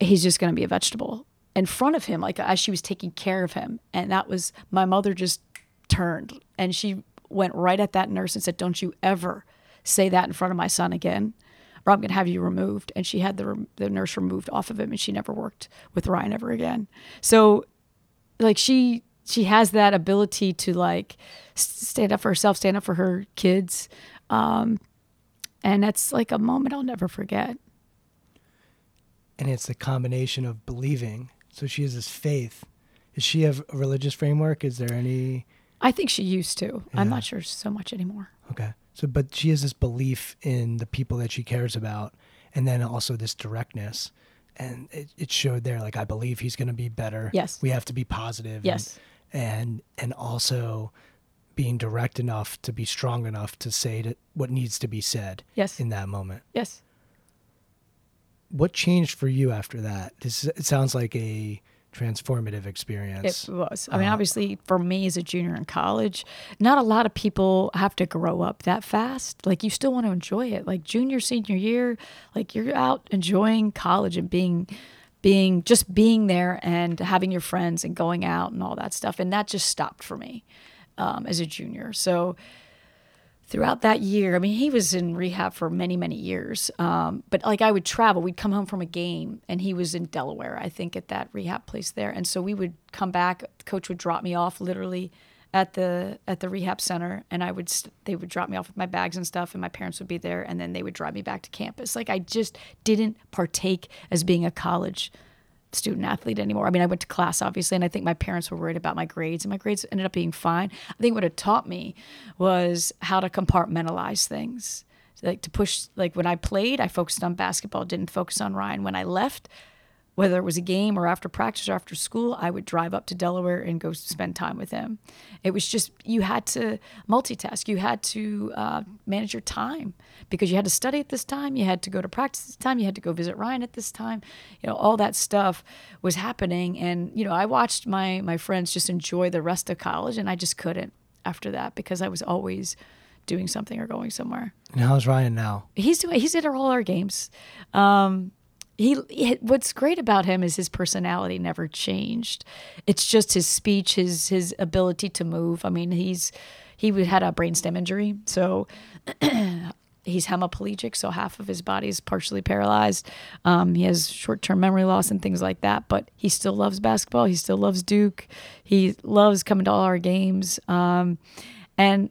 he's just gonna be a vegetable in front of him, like as she was taking care of him, and that was my mother just turned and she went right at that nurse and said, Don't you ever say that in front of my son again, or I'm going to have you removed. And she had the, the nurse removed off of him and she never worked with Ryan ever again. So, like, she. She has that ability to like stand up for herself, stand up for her kids, um, and that's like a moment I'll never forget.
And it's a combination of believing. So she has this faith. Does she have a religious framework? Is there any
I think she used to.
Yeah.
I'm not sure so much anymore.
Okay. So, but she has this belief in the people that she cares about, and then also this directness, and it, it showed there. Like, I believe he's going to be better.
Yes.
We have to be positive.
Yes.
And, and and also being direct enough to be strong enough to say to, what needs to be said.
Yes.
In that moment.
Yes.
What changed for you after that? This it sounds like a transformative experience.
It was. I mean, uh, obviously, for me as a junior in college, not a lot of people have to grow up that fast. Like, you still want to enjoy it. Like, junior, senior year, like, you're out enjoying college and being, being, just being there and having your friends and going out and all that stuff. And that just stopped for me um, as a junior. So, throughout that year, I mean, he was in rehab for many, many years. Um, but like I would travel, we'd come home from a game, and he was in Delaware, I think, at that rehab place there. And so we would come back. Coach would drop me off literally at the at the rehab center, and I would they would drop me off with my bags and stuff, and my parents would be there, and then they would drive me back to campus. Like I just didn't partake as being a college student athlete anymore. I mean, I went to class obviously, and I think my parents were worried about my grades, and my grades ended up being fine. I think what it taught me was how to compartmentalize things. Like to push, like when I played, I focused on basketball, didn't focus on Ryan. When I left, whether it was a game or after practice or after school, I would drive up to Delaware and go spend time with him. It was just, you had to multitask. You had to uh, manage your time because you had to study at this time. You had to go to practice at this time. You had to go visit Ryan at this time. You know, all that stuff was happening. And, you know, I watched my, my friends just enjoy the rest of college and I just couldn't after that because I was always doing something or going somewhere.
And how's Ryan now?
He's doing, he's at all our games. Um, he, he, what's great about him is his personality never changed it's just his speech his his ability to move i mean he's he had a brainstem injury, so (clears throat) he's hemiplegic, so half of his body is partially paralyzed. Um, he has short-term memory loss and things like that, but he still loves basketball. He still loves Duke. He loves coming to all our games, um, and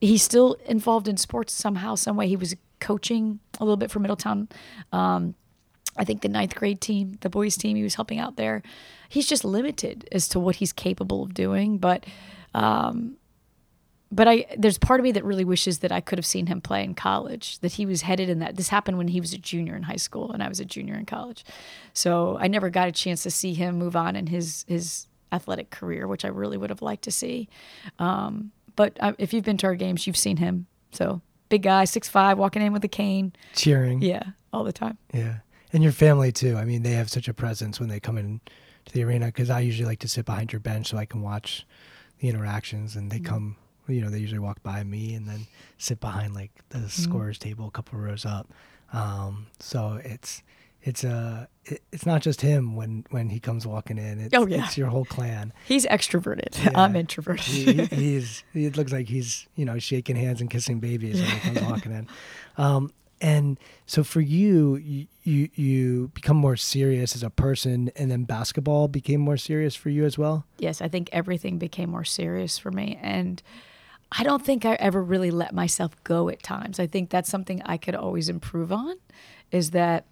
he's still involved in sports somehow, some way. He was coaching a little bit for Middletown. Um, I think the ninth grade team, the boys team, he was helping out there. He's just limited as to what he's capable of doing, but um, but I there's part of me that really wishes that I could have seen him play in college. That he was headed in that. This happened when he was a junior in high school, and I was a junior in college. So I never got a chance to see him move on in his his athletic career, which I really would have liked to see. Um, but uh, if you've been to our games, you've seen him. So big guy, six five, walking in with a cane.
Cheering.
Yeah, all the time.
Yeah. And your family too. I mean, they have such a presence when they come in to the arena because I usually like to sit behind your bench so I can watch the interactions and they
Mm-hmm.
come, you know, they usually walk by me and then sit behind like the
Mm-hmm.
scorer's table a couple rows up. Um, so it's, it's uh it, it's not just him when when he comes walking in. It's,
Oh, yeah.
it's your whole clan.
He's extroverted. (laughs)
Yeah.
I'm introverted.
he, he- he's it looks like he's you know shaking hands and kissing babies when he comes (laughs) walking in um, and so for you, you you you become more serious as a person and then basketball became more serious for you as well
yes, I think everything became more serious for me. And I don't think I ever really let myself go at times. I think that's something I could always improve on is that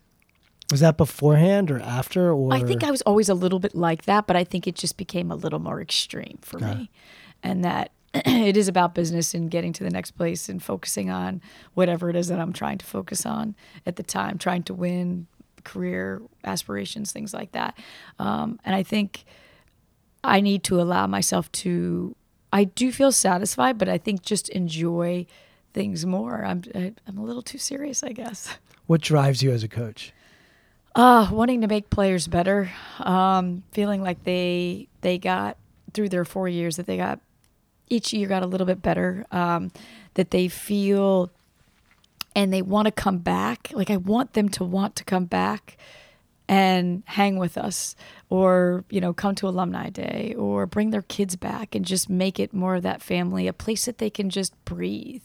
was that beforehand or after or
I think I was always a little bit like that, but I think it just became a little more extreme for me. And that (clears throat) it is about business and getting to the next place and focusing on whatever it is that I'm trying to focus on at the time, trying to win, career aspirations, things like that. Um, and I think I need to allow myself to. I do feel satisfied, but I think just enjoy things more. I'm I, I'm a little too serious, I guess.
what drives you as a coach
Uh, wanting to make players better, um, feeling like they they got through their four years that they got each year got a little bit better, um, that they feel and they want to come back. Like I want them to want to come back and hang with us or you know come to alumni day or bring their kids back and just make it more of that family a place that they can just breathe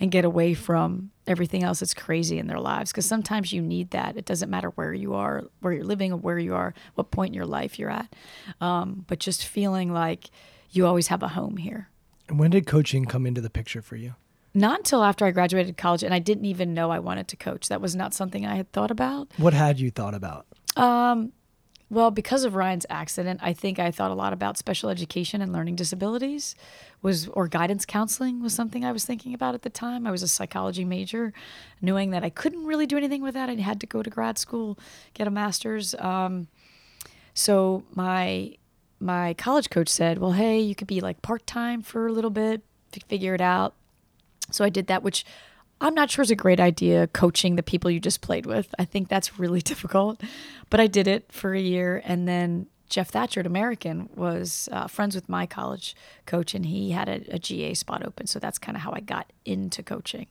and get away from everything else that's crazy in their lives. Because sometimes you need that. It doesn't matter where you are where you're living or where you are what point in your life you're at. Um, but just feeling like you always have a home here
and when did coaching come into the picture for you
not until after i graduated college and i didn't even know i wanted to coach that was not something i had thought about
what had you thought about
Well, because of Ryan's accident, I think I thought a lot about special education and learning disabilities was or guidance counseling was something I was thinking about at the time. I was a psychology major, knowing that I couldn't really do anything with that. I had to go to grad school, get a master's. Um, so my my college coach said, "Well, hey, you could be like part-time for a little bit, figure it out." So I did that, which I'm not sure is a great idea coaching the people you just played with. I think that's really (laughs) difficult. But I did it for a year. And then Jeff Thatcher at American was uh, friends with my college coach, and he had a, a GA spot open. So that's kind of how I got into coaching.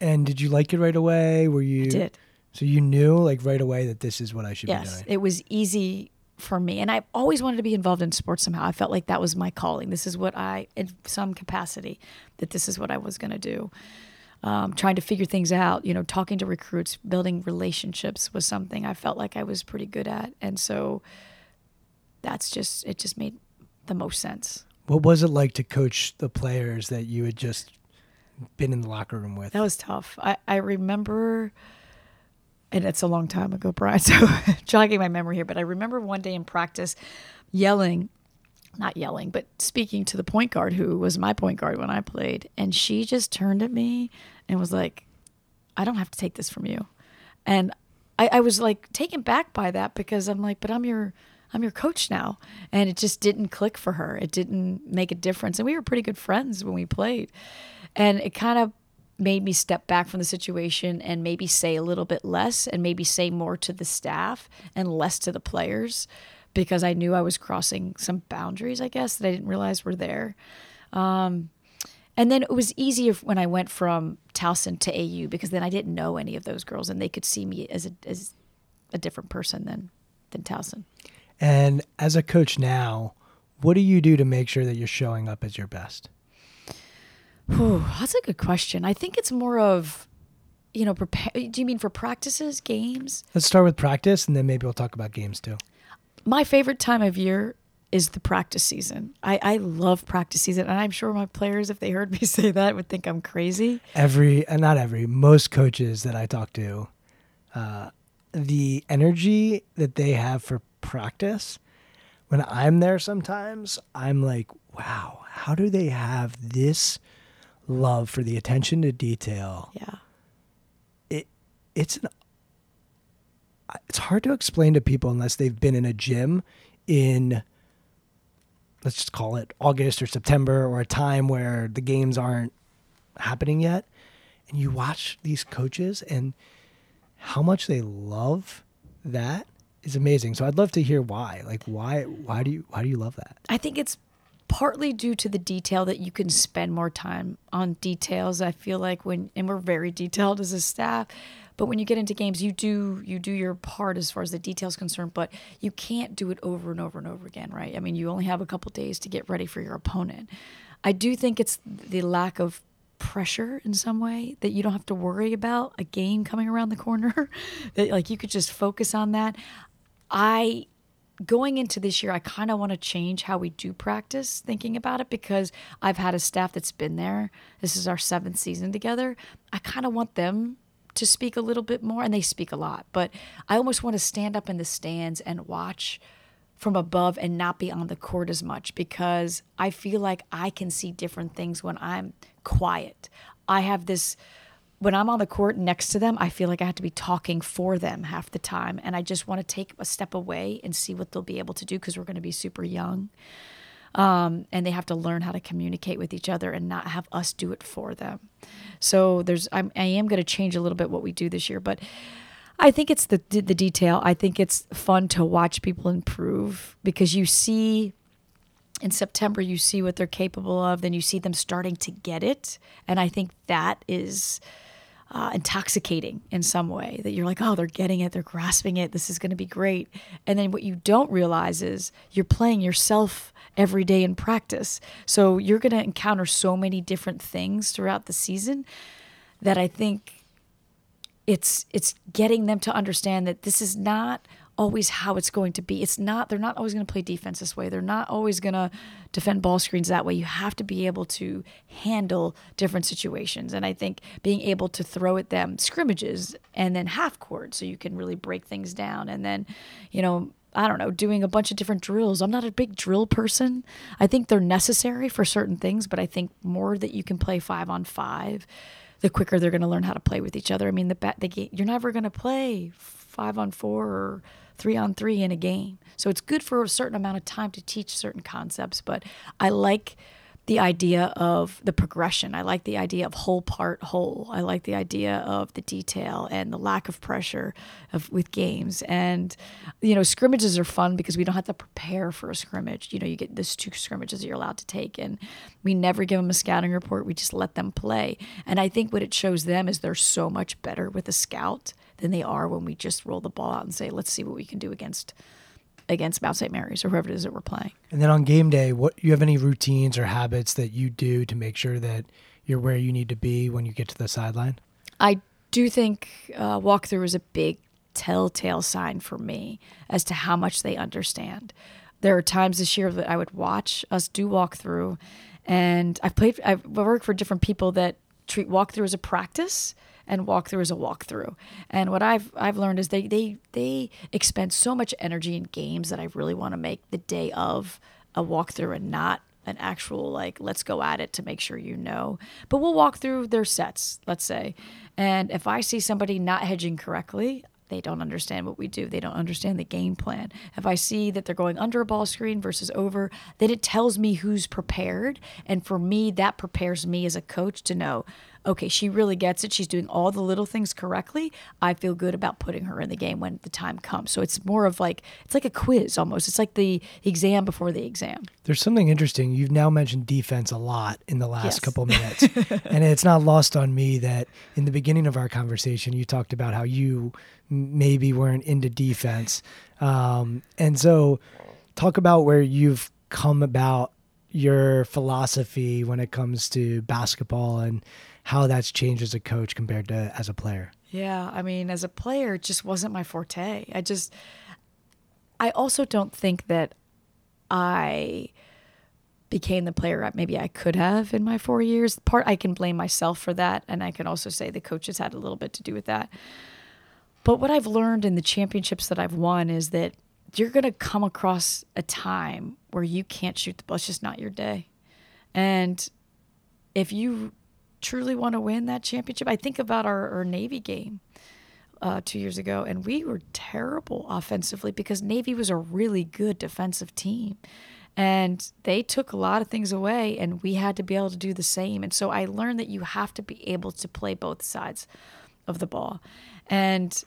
and did you like it right away were you
did.
so you knew like right away that this is what i should be doing.
Yes,
doing
it was easy for me. And I've always wanted to be involved in sports somehow. I felt like that was my calling. This is what I, in some capacity, that this is what I was going to do. Um, trying to figure things out, you know, talking to recruits, building relationships was something I felt like I was pretty good at. And so that's just, it just made the most sense.
what was it like to coach the players that you had just been in the locker room with
That was tough. I, I remember, and it's a long time ago, Brian, (laughs) so jogging my memory here, but I remember one day in practice yelling, not yelling, but speaking to the point guard who was my point guard when I played. And she just turned at me and was like, I don't have to take this from you. And I, I was like taken back by that because I'm like, but I'm your I'm your coach now. And it just didn't click for her. It didn't make a difference. And we were pretty good friends when we played. And it kind of made me step back from the situation and maybe say a little bit less and maybe say more to the staff and less to the players because I knew I was crossing some boundaries, I guess, that I didn't realize were there. Um, and then it was easier when I went from Towson to AU because then I didn't know any of those girls and they could see me as a, as a different person than, than Towson.
And as a coach now, what do you do to make sure that you're showing up as your best?
Whew, that's a good question. I think it's more of, you know, prepare. Do you mean for practices, games?
Let's start with practice, and then maybe we'll talk about games too.
My favorite time of year is the practice season. I, I love practice season, and I'm sure my players, if they heard me (laughs) say that, would think I'm crazy.
Every, and not every, most coaches that I talk to, uh, the energy that they have for practice, when I'm there sometimes, I'm like, wow, how do they have this love for the attention to detail?
Yeah.
It, it's an, it's hard to explain to people unless they've been in a gym in let's just call it August or September or a time where the games aren't happening yet. And you watch these coaches and how much they love that is amazing. So I'd love to hear why. Like why why do you why do you love that?
I think it's partly due to the detail that you can spend more time on details. I feel like when and we're very detailed as a staff, but when you get into games, you do you do your part as far as the details concerned, but you can't do it over and over and over again, right? I mean, you only have a couple days to get ready for your opponent. I do think it's the lack of pressure in some way that you don't have to worry about a game coming around the corner (laughs) that like you could just focus on that i going into this year i kind of want to change how we do practice thinking about it because i've had a staff that's been there this is our seventh season together i kind of want them to speak a little bit more and they speak a lot but i almost want to stand up in the stands and watch from above and not be on the court as much because I feel like I can see different things when I'm quiet. I have this when I'm on the court next to them, I feel like I have to be talking for them half the time and I just want to take a step away and see what they'll be able to do because we're going to be super young. Um, and they have to learn how to communicate with each other and not have us do it for them. So there's I'm, I am going to change a little bit what we do this year, but I think it's the the detail. I think it's fun to watch people improve because you see in September you see what they're capable of, then you see them starting to get it, and I think that is uh, intoxicating in some way. That you're like, oh, they're getting it, they're grasping it. This is going to be great. And then what you don't realize is you're playing yourself every day in practice, so you're going to encounter so many different things throughout the season that I think it's it's getting them to understand that this is not always how it's going to be. It's not they're not always going to play defense this way. They're not always going to defend ball screens that way. You have to be able to handle different situations. And I think being able to throw at them scrimmages and then half court so you can really break things down and then, you know, I don't know, doing a bunch of different drills. I'm not a big drill person. I think they're necessary for certain things, but I think more that you can play 5 on 5 the quicker they're going to learn how to play with each other. I mean, the, the game, you're never going to play five on four or three on three in a game. So it's good for a certain amount of time to teach certain concepts. But I like the idea of the progression. I like the idea of whole part whole. I like the idea of the detail and the lack of pressure of with games. And you know, scrimmages are fun because we don't have to prepare for a scrimmage. You know, you get this two scrimmages that you're allowed to take, and we never give them a scouting report. We just let them play. And I think what it shows them is they're so much better with a scout than they are when we just roll the ball out and say, "Let's see what we can do against." against Mount St. Mary's or whoever it is that we're playing.
And then on game day, what you have any routines or habits that you do to make sure that you're where you need to be when you get to the sideline?
I do think uh, walkthrough is a big telltale sign for me as to how much they understand. There are times this year that I would watch us do walkthrough, and I've played. I've worked for different people that treat walkthrough as a practice and walkthrough is a walkthrough. And what I've I've learned is they they they expend so much energy in games that I really want to make the day of a walkthrough and not an actual like let's go at it to make sure you know. But we'll walk through their sets, let's say. And if I see somebody not hedging correctly, they don't understand what we do. They don't understand the game plan. If I see that they're going under a ball screen versus over, then it tells me who's prepared. And for me, that prepares me as a coach to know okay, she really gets it. She's doing all the little things correctly. I feel good about putting her in the game when the time comes. So it's more of like it's like a quiz almost. It's like the exam before the exam.
There's something interesting. You've now mentioned defense a lot in the last yes. couple (laughs) minutes. and it's not lost on me that in the beginning of our conversation you talked about how you maybe weren't into defense. Um, and so talk about where you've come about your philosophy when it comes to basketball and how that's changed as a coach compared to as a player.
Yeah, I mean, as a player, it just wasn't my forte. I just, I also don't think that I became the player maybe I could have in my four years. Part I can blame myself for that, and I can also say the coaches had a little bit to do with that. But what I've learned in the championships that I've won is that you're going to come across a time where you can't shoot the ball. It's just not your day. And if you truly want to win that championship, I think about our, our Navy game uh, two years ago, and we were terrible offensively because Navy was a really good defensive team. And they took a lot of things away, and we had to be able to do the same. And so I learned that you have to be able to play both sides of the ball. And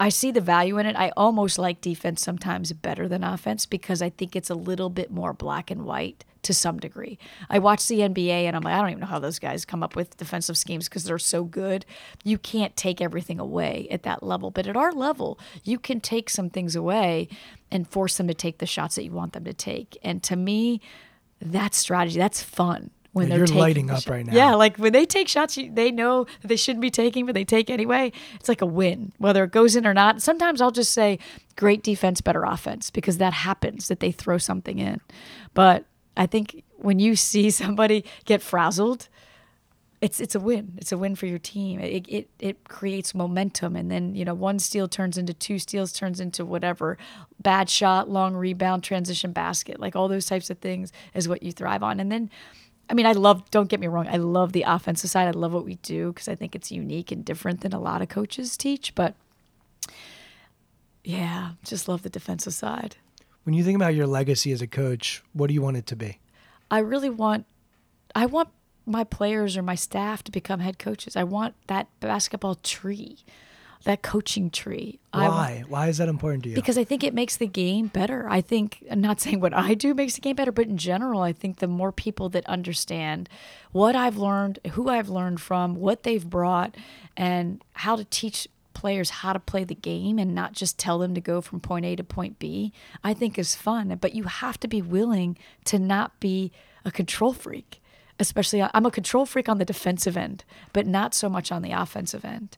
I see the value in it. I almost like defense sometimes better than offense because I think it's a little bit more black and white to some degree. I watch the NBA and I'm like, I don't even know how those guys come up with defensive schemes because they're so good. You can't take everything away at that level. But at our level, you can take some things away and force them to take the shots that you want them to take. And to me, that's strategy. That's fun when they're
lighting up
shot.
right now.
Yeah, like when they take shots, you, they know that they shouldn't be taking, but they take anyway. It's like a win, whether it goes in or not. Sometimes I'll just say, great defense, better offense, because that happens that they throw something in. But I think when you see (laughs) somebody get frazzled, it's it's a win. It's a win for your team. It, it it creates momentum, and then you know one steal turns into two steals, turns into whatever. Bad shot, long rebound, transition basket, like all those types of things is what you thrive on. And then, I mean, I love. Don't get me wrong. I love the offensive side. I love what we do because I think it's unique and different than a lot of coaches teach. But yeah, just love the defensive side.
When you think about your legacy as a coach, what do you want it to be?
I really want I want my players or my staff to become head coaches. I want that basketball tree, that coaching tree. I
Why? Why is that important to you?
because I think it makes the game better. I think I'm not saying what I do makes the game better, but in general, I think the more people that understand what I've learned, who I've learned from, what they've brought, and how to teach players how to play the game and not just tell them to go from point A to point B, I think is fun. But you have to be willing to not be a control freak. Especially, I'm a control freak on the defensive end, but not so much on the offensive end.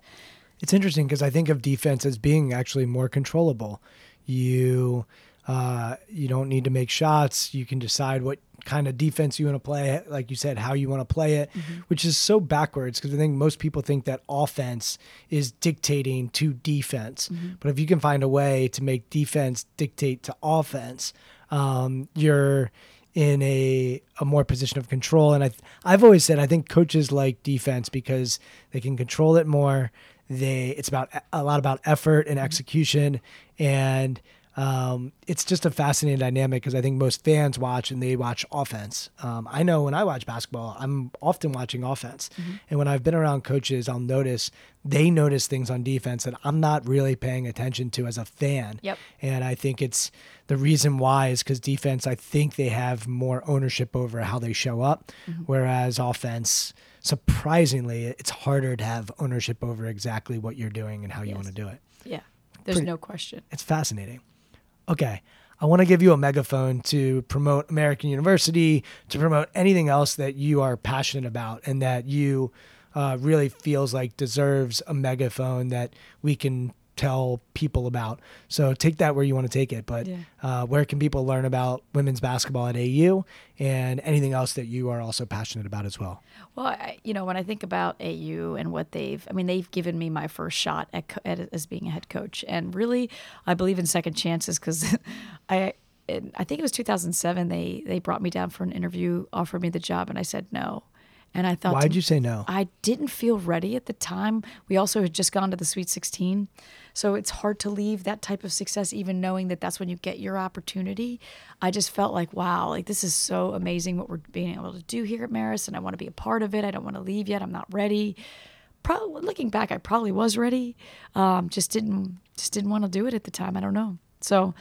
It's interesting because I think of defense as being actually more controllable. You uh, you don't need to make shots. You can decide what kind of defense you want to play, like you said, how you want to play it, which is so backwards because I think most people think that offense is dictating to defense. But if you can find a way to make defense dictate to offense, um, you're in a, a more position of control. And I, I've always said I think coaches like defense because they can control it more. They it's about a lot about effort and execution, and um, it's just a fascinating dynamic because I think most fans watch and they watch offense. Um, I know when I watch basketball, I'm often watching offense, and when I've been around coaches, I'll notice they notice things on defense that I'm not really paying attention to as a fan.
Yep.
And I think it's the reason why is because defense, I think they have more ownership over how they show up, whereas offense, surprisingly, it's harder to have ownership over exactly what you're doing and how you want to do it.
Yeah, there's
Pretty-
no question.
It's fascinating. Okay. I want to give you a megaphone to promote American University, to promote anything else that you are passionate about and that you uh, really feels like deserves a megaphone that we can tell people about. So take that where you want to take it. But
Yeah.
uh, where can people learn about women's basketball at AU and anything else that you are also passionate about as well?
Well, I, you know, when I think about AU and what they've, I mean, they've given me my first shot at, co- at as being a head coach, and really, I believe in second chances because (laughs) I, I think it was 2007. They they brought me down for an interview, offered me the job, and I said no. And I thought,
why
did
you say no?
I didn't feel ready at the time. We also had just gone to the Sweet 16. So it's hard to leave that type of success, even knowing that that's when you get your opportunity. I just felt like, wow, like this is so amazing what we're being able to do here at Marist, and I want to be a part of it. I don't want to leave yet. I'm not ready. Probably looking back, I probably was ready. Um, just didn't just didn't want to do it at the time. I don't know. So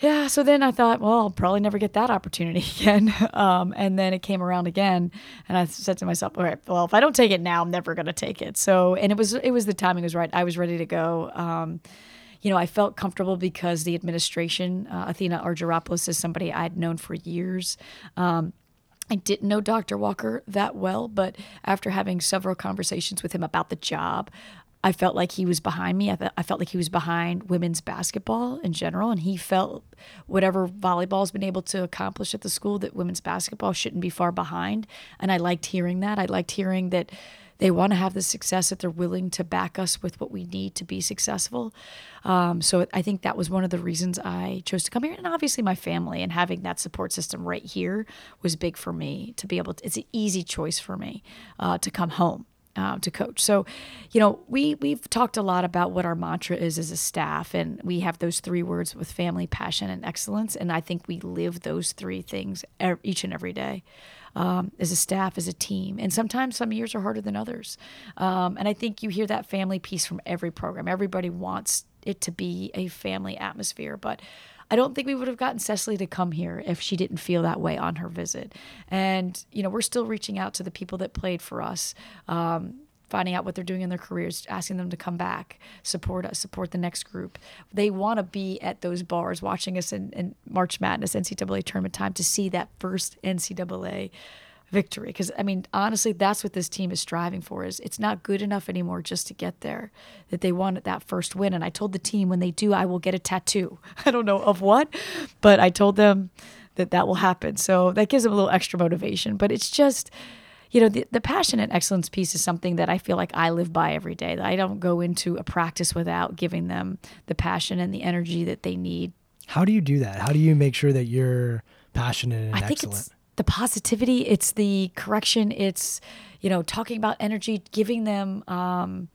yeah, so then I thought, well, I'll probably never get that opportunity (laughs) again. Um, and then it came around again, and I said to myself, all right, well, if I don't take it now, I'm never to take it. So, and it was it was the timing was right. I was ready to go. Um, you know, I felt comfortable because the administration, uh, Athena Argyropoulos, is somebody I'd known for years. Um, I didn't know Dr. Walker that well, but after having several conversations with him about the job, I felt like he was behind me. I, th- I, felt like he was behind women's basketball in general, and he felt whatever volleyball's been able to accomplish at the school that women's basketball shouldn't be far behind. And I liked hearing that. I liked hearing that they want to have the success that they're willing to back us with what we need to be successful. Um, so I think that was one of the reasons I chose to come here, and obviously my family and having that support system right here was big for me to be able to. It's an easy choice for me uh, to come home uh, to coach. So, you know, we we've talked a lot about what our mantra is as a staff, and we have those three words with family, passion, and excellence. And I think we live those three things each and every day. Um, as a staff, as a team. And sometimes some years are harder than others. Um, and I think you hear that family piece from every program. Everybody wants it to be a family atmosphere, but I don't think we would have gotten Cecily to come here if she didn't feel that way on her visit. And, you know, we're still reaching out to the people that played for us. Um, finding out what they're doing in their careers, asking them to come back, support us, support the next group. They want to be at those bars watching us in, in March Madness, NCAA tournament time to see that first NCAA victory. Because i mean honestly that's what this team is striving for is it's not good enough anymore just to get there that they want that first win. And i told the team when they do i will get a tattoo. (laughs) I don't know of what but i told them that that will happen. So that gives them a little extra motivation. But it's just you know the, the passion and excellence piece is something that i feel like i live by every day That i don't go into a practice without giving them the passion and the energy that they need.
How do you do that? How do you make sure that you're passionate and
I
excellent
the positivity, it's the correction, it's you know talking about energy, giving them. Um,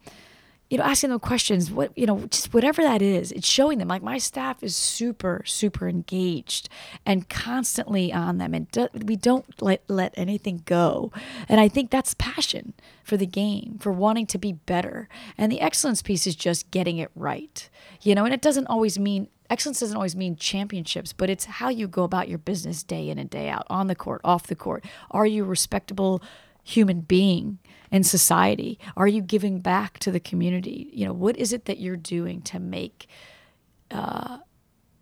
you know, asking them questions, what, you know, just whatever that is, it's showing them. Like my staff is super, super engaged and constantly on them. And do, we don't let, let anything go. And I think that's passion for the game, for wanting to be better. And the excellence piece is just getting it right, you know, and it doesn't always mean excellence doesn't always mean championships, but it's how you go about your business day in and day out, on the court, off the court. Are you a respectable human being in society? Are you giving back to the community? You know, what is it that you're doing to make uh,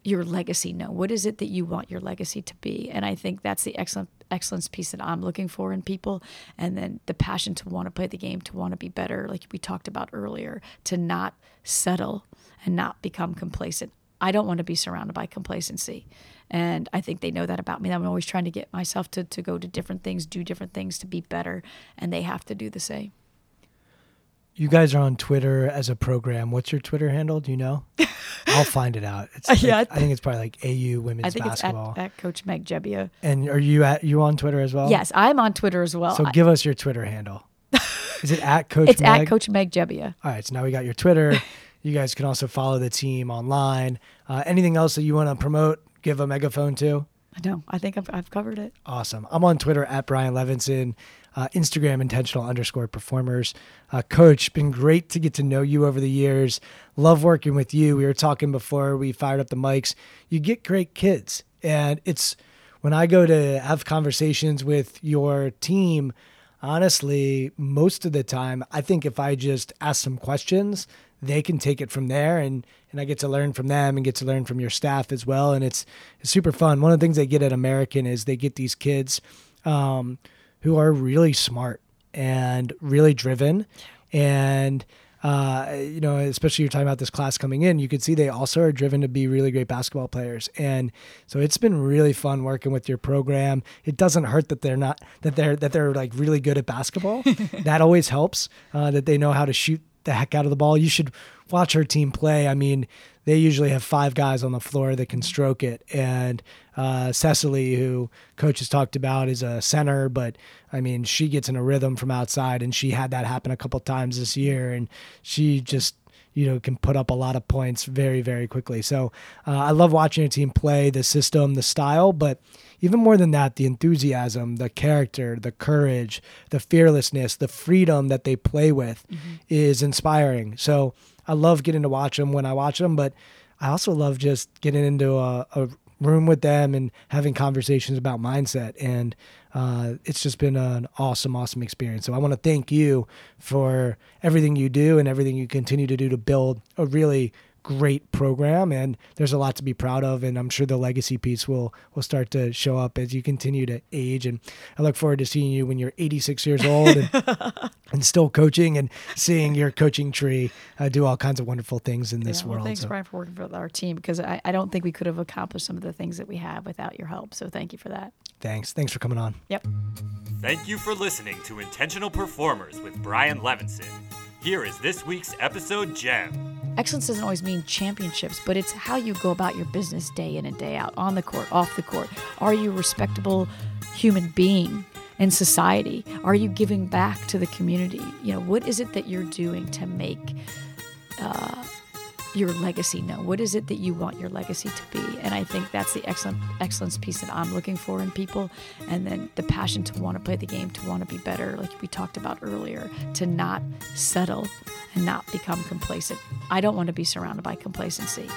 your legacy known? What is it that you want your legacy to be? And I think that's the excellent excellence piece that I'm looking for in people. And then the passion to want to play the game, to want to be better, like we talked about earlier, to not settle and not become complacent. I don't want to be surrounded by complacency. And I think they know that about me. I'm always trying to get myself to, to go to different things, do different things to be better, and they have to do the same.
You guys are on Twitter as a program. What's your Twitter handle? Do you know? (laughs) I'll find it out. It's (laughs) yeah, I, I, think it's probably like AU women's
I think
basketball.
It's at, at Coach Meg Gebbia.
And are you at you on Twitter as well?
Yes, I'm on Twitter as well.
So
I,
give us your Twitter handle. (laughs) Is it at Coach?
It's
Meg?
at Coach Meg Gebbia.
All right, so now we got your Twitter. You guys can also follow the team online. Uh, anything else that you want to promote, give a megaphone to?
No, I think I've, I've covered it.
Awesome. I'm on Twitter at Brian Levenson, uh, Instagram intentional underscore performers. Uh, Coach, been great to get to know you over the years. Love working with you. We were talking before we fired up the mics. You get great kids. And it's when I go to have conversations with your team, honestly, most of the time, I think if I just ask some questions, they can take it from there and and I get to learn from them and get to learn from your staff as well and it's it's super fun. One of the things they get at American is they get these kids um, who are really smart and really driven and uh, you know, especially you're talking about this class coming in, you can see they also are driven to be really great basketball players. And so it's been really fun working with your program. It doesn't hurt that they're not that they're that they're like really good at basketball. (laughs) that always helps. Uh, that they know how to shoot the heck out of the ball. You should watch her team play. I mean, they usually have five guys on the floor that can stroke it. And uh, Cecily, who coach has talked about, is a center, but I mean, she gets in a rhythm from outside, and she had that happen a couple times this year, and she just you know can put up a lot of points very very quickly. So uh, I love watching a team play the system, the style, but even more than that, the enthusiasm, the character, the courage, the fearlessness, the freedom that they play with mm-hmm. is inspiring. So I love getting to watch them when I watch them, but I also love just getting into a, a room with them and having conversations about mindset. And uh, it's just been an awesome, awesome experience. So I want to thank you for everything you do and everything you continue to do to build a really great program, and there's a lot to be proud of. And I'm sure the legacy piece will will start to show up as you continue to age. And I look forward to seeing you when you're 86 years old and, (laughs) and still coaching and seeing your coaching tree uh, do all kinds of wonderful things in this
Yeah, well,
world.
thanks,
So
Brian, for working for our team because I, I don't think we could have accomplished some of the things that we have without your help. So thank you for that.
thanks. Thanks for coming on.
Yep.
Thank you for listening to Intentional Performers with Brian Levenson. Here is this week's episode gem.
Excellence doesn't always mean championships, but it's how you go about your business day in and day out, on the court, off the court. Are you a respectable human being in society? Are you giving back to the community? You know, what is it that you're doing to make uh, your legacy known? What is it that you want your legacy to be? And I think that's the excellent excellence piece that I'm looking for in people. And then the passion to want to play the game, to want to be better, like we talked about earlier, to not settle and not become complacent. I don't want to be surrounded by complacency.